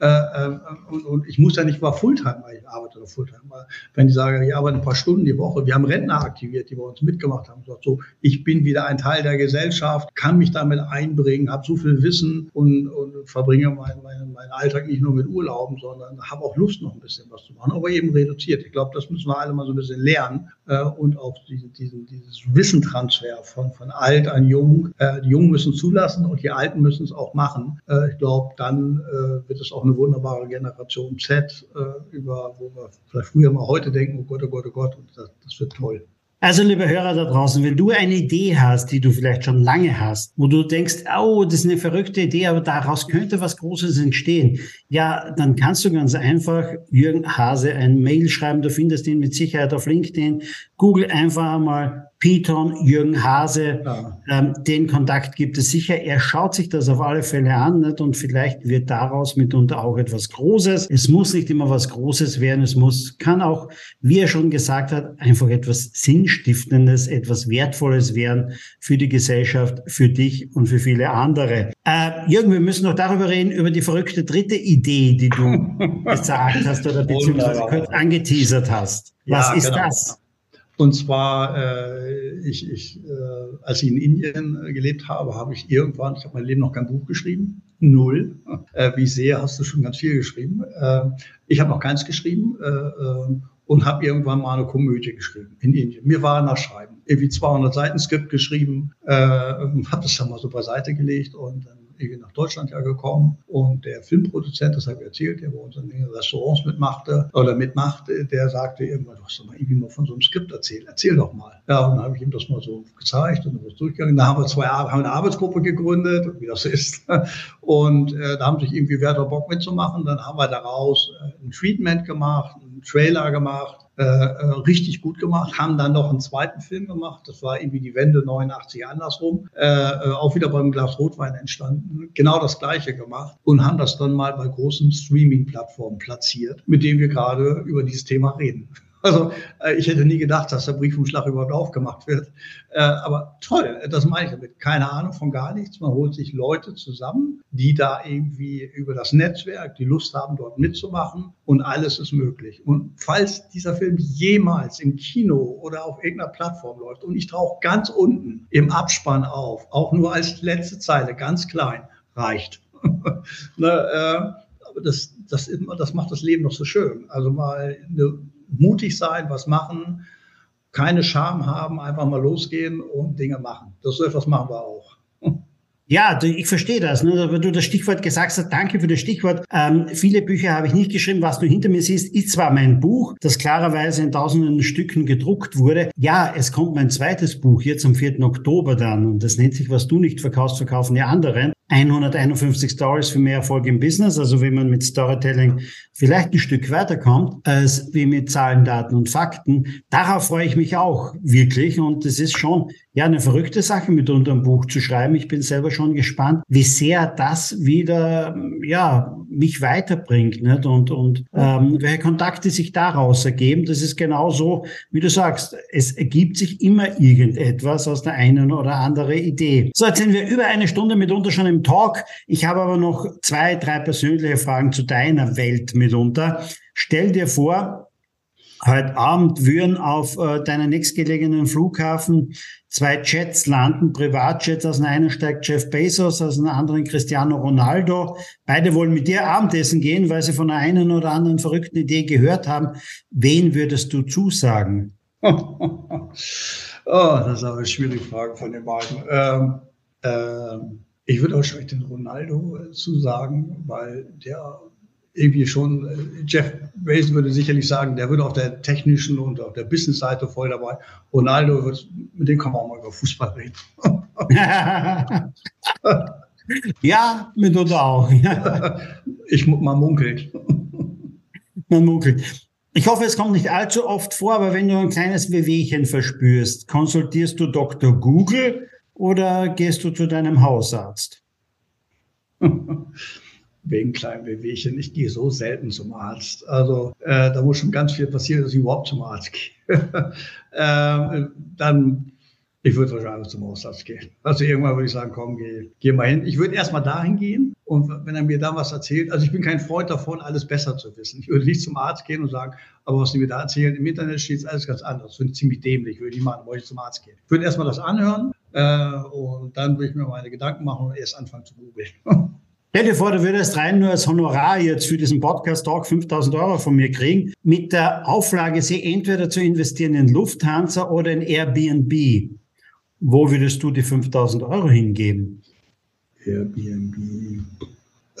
Äh, äh, und, und, ich muss ja nicht mal Fulltime, weil ich arbeite oder Fulltime. Wenn ich sage, ich arbeite ein paar Stunden die Woche, wir haben Rentner aktiviert, die bei uns mitgemacht haben, sagt so, ich bin wieder ein Teil der Gesellschaft, kann mich damit einbringen, habe so viel Wissen und, und verbringe meinen mein, mein Alltag nicht nur mit Urlauben, sondern habe auch Lust, noch ein bisschen was zu machen, aber eben reduziert. Ich glaube, das müssen wir alle mal so ein bisschen lernen äh, und auch diesen, diesen, dieses Wissentransfer von, von alt an jung. Äh, die Jungen müssen zulassen und die Alten müssen es auch machen. Äh, ich glaube, dann äh, wird es auch eine wunderbare Generation Z, äh, über, wo wir vielleicht früher mal heute denken, oh Gott, oh Gott, oh Gott, und das, das wird toll. Also, liebe Hörer da draußen, wenn du eine Idee hast, die du vielleicht schon lange hast, wo du denkst, oh, das ist eine verrückte Idee, aber daraus könnte was Großes entstehen, ja, dann kannst du ganz einfach Jürgen Hase ein Mail schreiben. Du findest ihn mit Sicherheit auf LinkedIn. Google einfach mal Piton, Jürgen Hase, ja. ähm, den Kontakt gibt es sicher. Er schaut sich das auf alle Fälle an nicht? und vielleicht wird daraus mitunter auch etwas Großes. Es muss nicht immer was Großes werden, es muss, kann auch, wie er schon gesagt hat, einfach etwas Sinnstiftendes, etwas Wertvolles werden für die Gesellschaft, für dich und für viele andere. Äh, Jürgen, wir müssen noch darüber reden, über die verrückte dritte Idee, die du gesagt hast oder beziehungsweise kurz angeteasert hast. Was ja, ist genau. das? Und zwar, äh, ich, ich, äh, als ich in Indien äh, gelebt habe, habe ich irgendwann, ich habe mein Leben noch kein Buch geschrieben, null. Äh, wie sehe, hast du schon ganz viel geschrieben. Äh, ich habe noch keins geschrieben äh, äh, und habe irgendwann mal eine Komödie geschrieben in Indien. Mir war nach Schreiben. Irgendwie 200 Seiten Skript geschrieben, äh, habe das dann mal so beiseite gelegt und dann nach Deutschland ja gekommen und der Filmproduzent, das habe ich erzählt, der bei uns in den Restaurants mitmachte oder mitmacht, der sagte irgendwann, du hast doch mal irgendwie mal von so einem Skript erzählt, erzähl doch mal. Ja, und dann habe ich ihm das mal so gezeigt und dann ist durchgegangen. Da haben wir zwei haben eine Arbeitsgruppe gegründet, wie das ist. Und äh, da haben sich irgendwie Werder Bock mitzumachen. Dann haben wir daraus äh, ein Treatment gemacht, einen Trailer gemacht äh, äh, richtig gut gemacht, haben dann noch einen zweiten Film gemacht, das war irgendwie die Wende 89 andersrum, äh, äh, auch wieder beim Glas Rotwein entstanden, genau das gleiche gemacht und haben das dann mal bei großen Streaming-Plattformen platziert, mit denen wir gerade über dieses Thema reden. Also äh, ich hätte nie gedacht, dass der Briefumschlag überhaupt aufgemacht wird. Äh, aber toll, das meine ich damit. Keine Ahnung von gar nichts. Man holt sich Leute zusammen, die da irgendwie über das Netzwerk die Lust haben, dort mitzumachen und alles ist möglich. Und falls dieser Film jemals im Kino oder auf irgendeiner Plattform läuft und ich tauche ganz unten im Abspann auf, auch nur als letzte Zeile, ganz klein, reicht. ne, äh, das, das, das macht das Leben noch so schön. Also mal eine mutig sein, was machen, keine Scham haben, einfach mal losgehen und Dinge machen. Das so etwas machen wir auch. Ja, ich verstehe das. Ne? Wenn du das Stichwort gesagt hast, danke für das Stichwort. Ähm, viele Bücher habe ich nicht geschrieben. Was du hinter mir siehst, ist zwar mein Buch, das klarerweise in tausenden Stücken gedruckt wurde. Ja, es kommt mein zweites Buch jetzt am 4. Oktober dann. Und das nennt sich, was du nicht verkaufst, verkaufen die anderen. 151 Stories für mehr Erfolg im Business, also wie man mit Storytelling vielleicht ein Stück weiterkommt, als wie mit Zahlen, Daten und Fakten. Darauf freue ich mich auch wirklich und es ist schon ja eine verrückte Sache, mit unter ein Buch zu schreiben. Ich bin selber schon gespannt, wie sehr das wieder ja mich weiterbringt nicht? und und ähm, welche Kontakte sich daraus ergeben. Das ist genauso, wie du sagst. Es ergibt sich immer irgendetwas aus der einen oder anderen Idee. So, jetzt sind wir über eine Stunde mitunter schon im Talk. Ich habe aber noch zwei, drei persönliche Fragen zu deiner Welt mitunter. Stell dir vor, heute Abend würden auf äh, deiner nächstgelegenen Flughafen zwei Jets landen, Privatjets. Aus dem einen steigt Jeff Bezos, aus dem anderen Cristiano Ronaldo. Beide wollen mit dir Abendessen gehen, weil sie von einer einen oder anderen verrückten Idee gehört haben. Wen würdest du zusagen? oh, das ist aber eine schwierige Frage von den beiden. Ähm, ähm, ich würde wahrscheinlich den Ronaldo äh, zusagen, weil der irgendwie schon, äh, Jeff Bezos würde sicherlich sagen, der würde auf der technischen und auf der Business-Seite voll dabei. Ronaldo, wird, mit dem kann man auch mal über Fußball reden. ja, mit uns auch. ich, man munkelt. Man munkelt. Ich hoffe, es kommt nicht allzu oft vor, aber wenn du ein kleines Wehwehchen verspürst, konsultierst du Dr. Google oder gehst du zu deinem Hausarzt? Wegen kleinen Wehwehchen. Ich gehe so selten zum Arzt. Also äh, da muss schon ganz viel passieren, dass ich überhaupt zum Arzt gehe. äh, dann ich würde wahrscheinlich zum Hausarzt gehen. Also irgendwann würde ich sagen, komm, geh, geh mal hin. Ich würde erstmal dahin gehen und wenn er mir da was erzählt, also ich bin kein Freund davon, alles besser zu wissen. Ich würde nicht zum Arzt gehen und sagen, aber was die mir da erzählen, im Internet steht alles ganz anders. Das finde ich ziemlich dämlich, würde ich machen, wollte ich zum Arzt gehen. Ich würde erstmal das anhören äh, und dann würde ich mir meine Gedanken machen und erst anfangen zu googeln. Stell dir vor, du würdest rein nur als Honorar jetzt für diesen Podcast-Talk 5000 Euro von mir kriegen, mit der Auflage, sie entweder zu investieren in Lufthansa oder in Airbnb. Wo würdest du die 5000 Euro hingeben? Airbnb.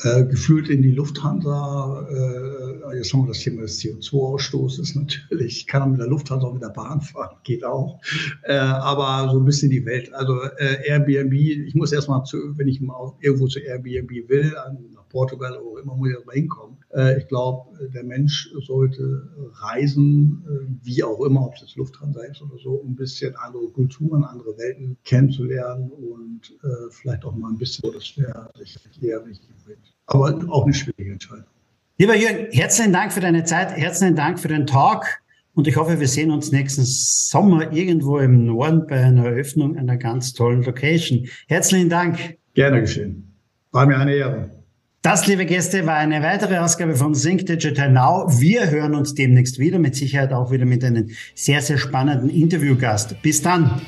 Äh, gefühlt in die Lufthansa, äh, jetzt haben wir das Thema des CO2-Ausstoßes natürlich, ich kann auch mit der Lufthansa auch mit der Bahn fahren, geht auch, äh, aber so ein bisschen die Welt. Also äh, Airbnb, ich muss erstmal, zu, wenn ich mal irgendwo zu Airbnb will, nach Portugal oder immer, muss ich erstmal hinkommen. Äh, ich glaube, der Mensch sollte reisen, äh, wie auch immer, ob es jetzt Lufthansa ist oder so, um ein bisschen andere Kulturen, andere Welten kennenzulernen und äh, vielleicht auch mal ein bisschen, das wäre sicherlich eher wichtig. Aber auch eine schwierige Entscheidung. Lieber Jürgen, herzlichen Dank für deine Zeit, herzlichen Dank für den Talk. Und ich hoffe, wir sehen uns nächsten Sommer irgendwo im Norden bei einer Eröffnung einer ganz tollen Location. Herzlichen Dank. Gerne geschehen. War mir eine Ehre. Das, liebe Gäste, war eine weitere Ausgabe von Sync Digital Now. Wir hören uns demnächst wieder, mit Sicherheit auch wieder mit einem sehr, sehr spannenden Interviewgast. Bis dann.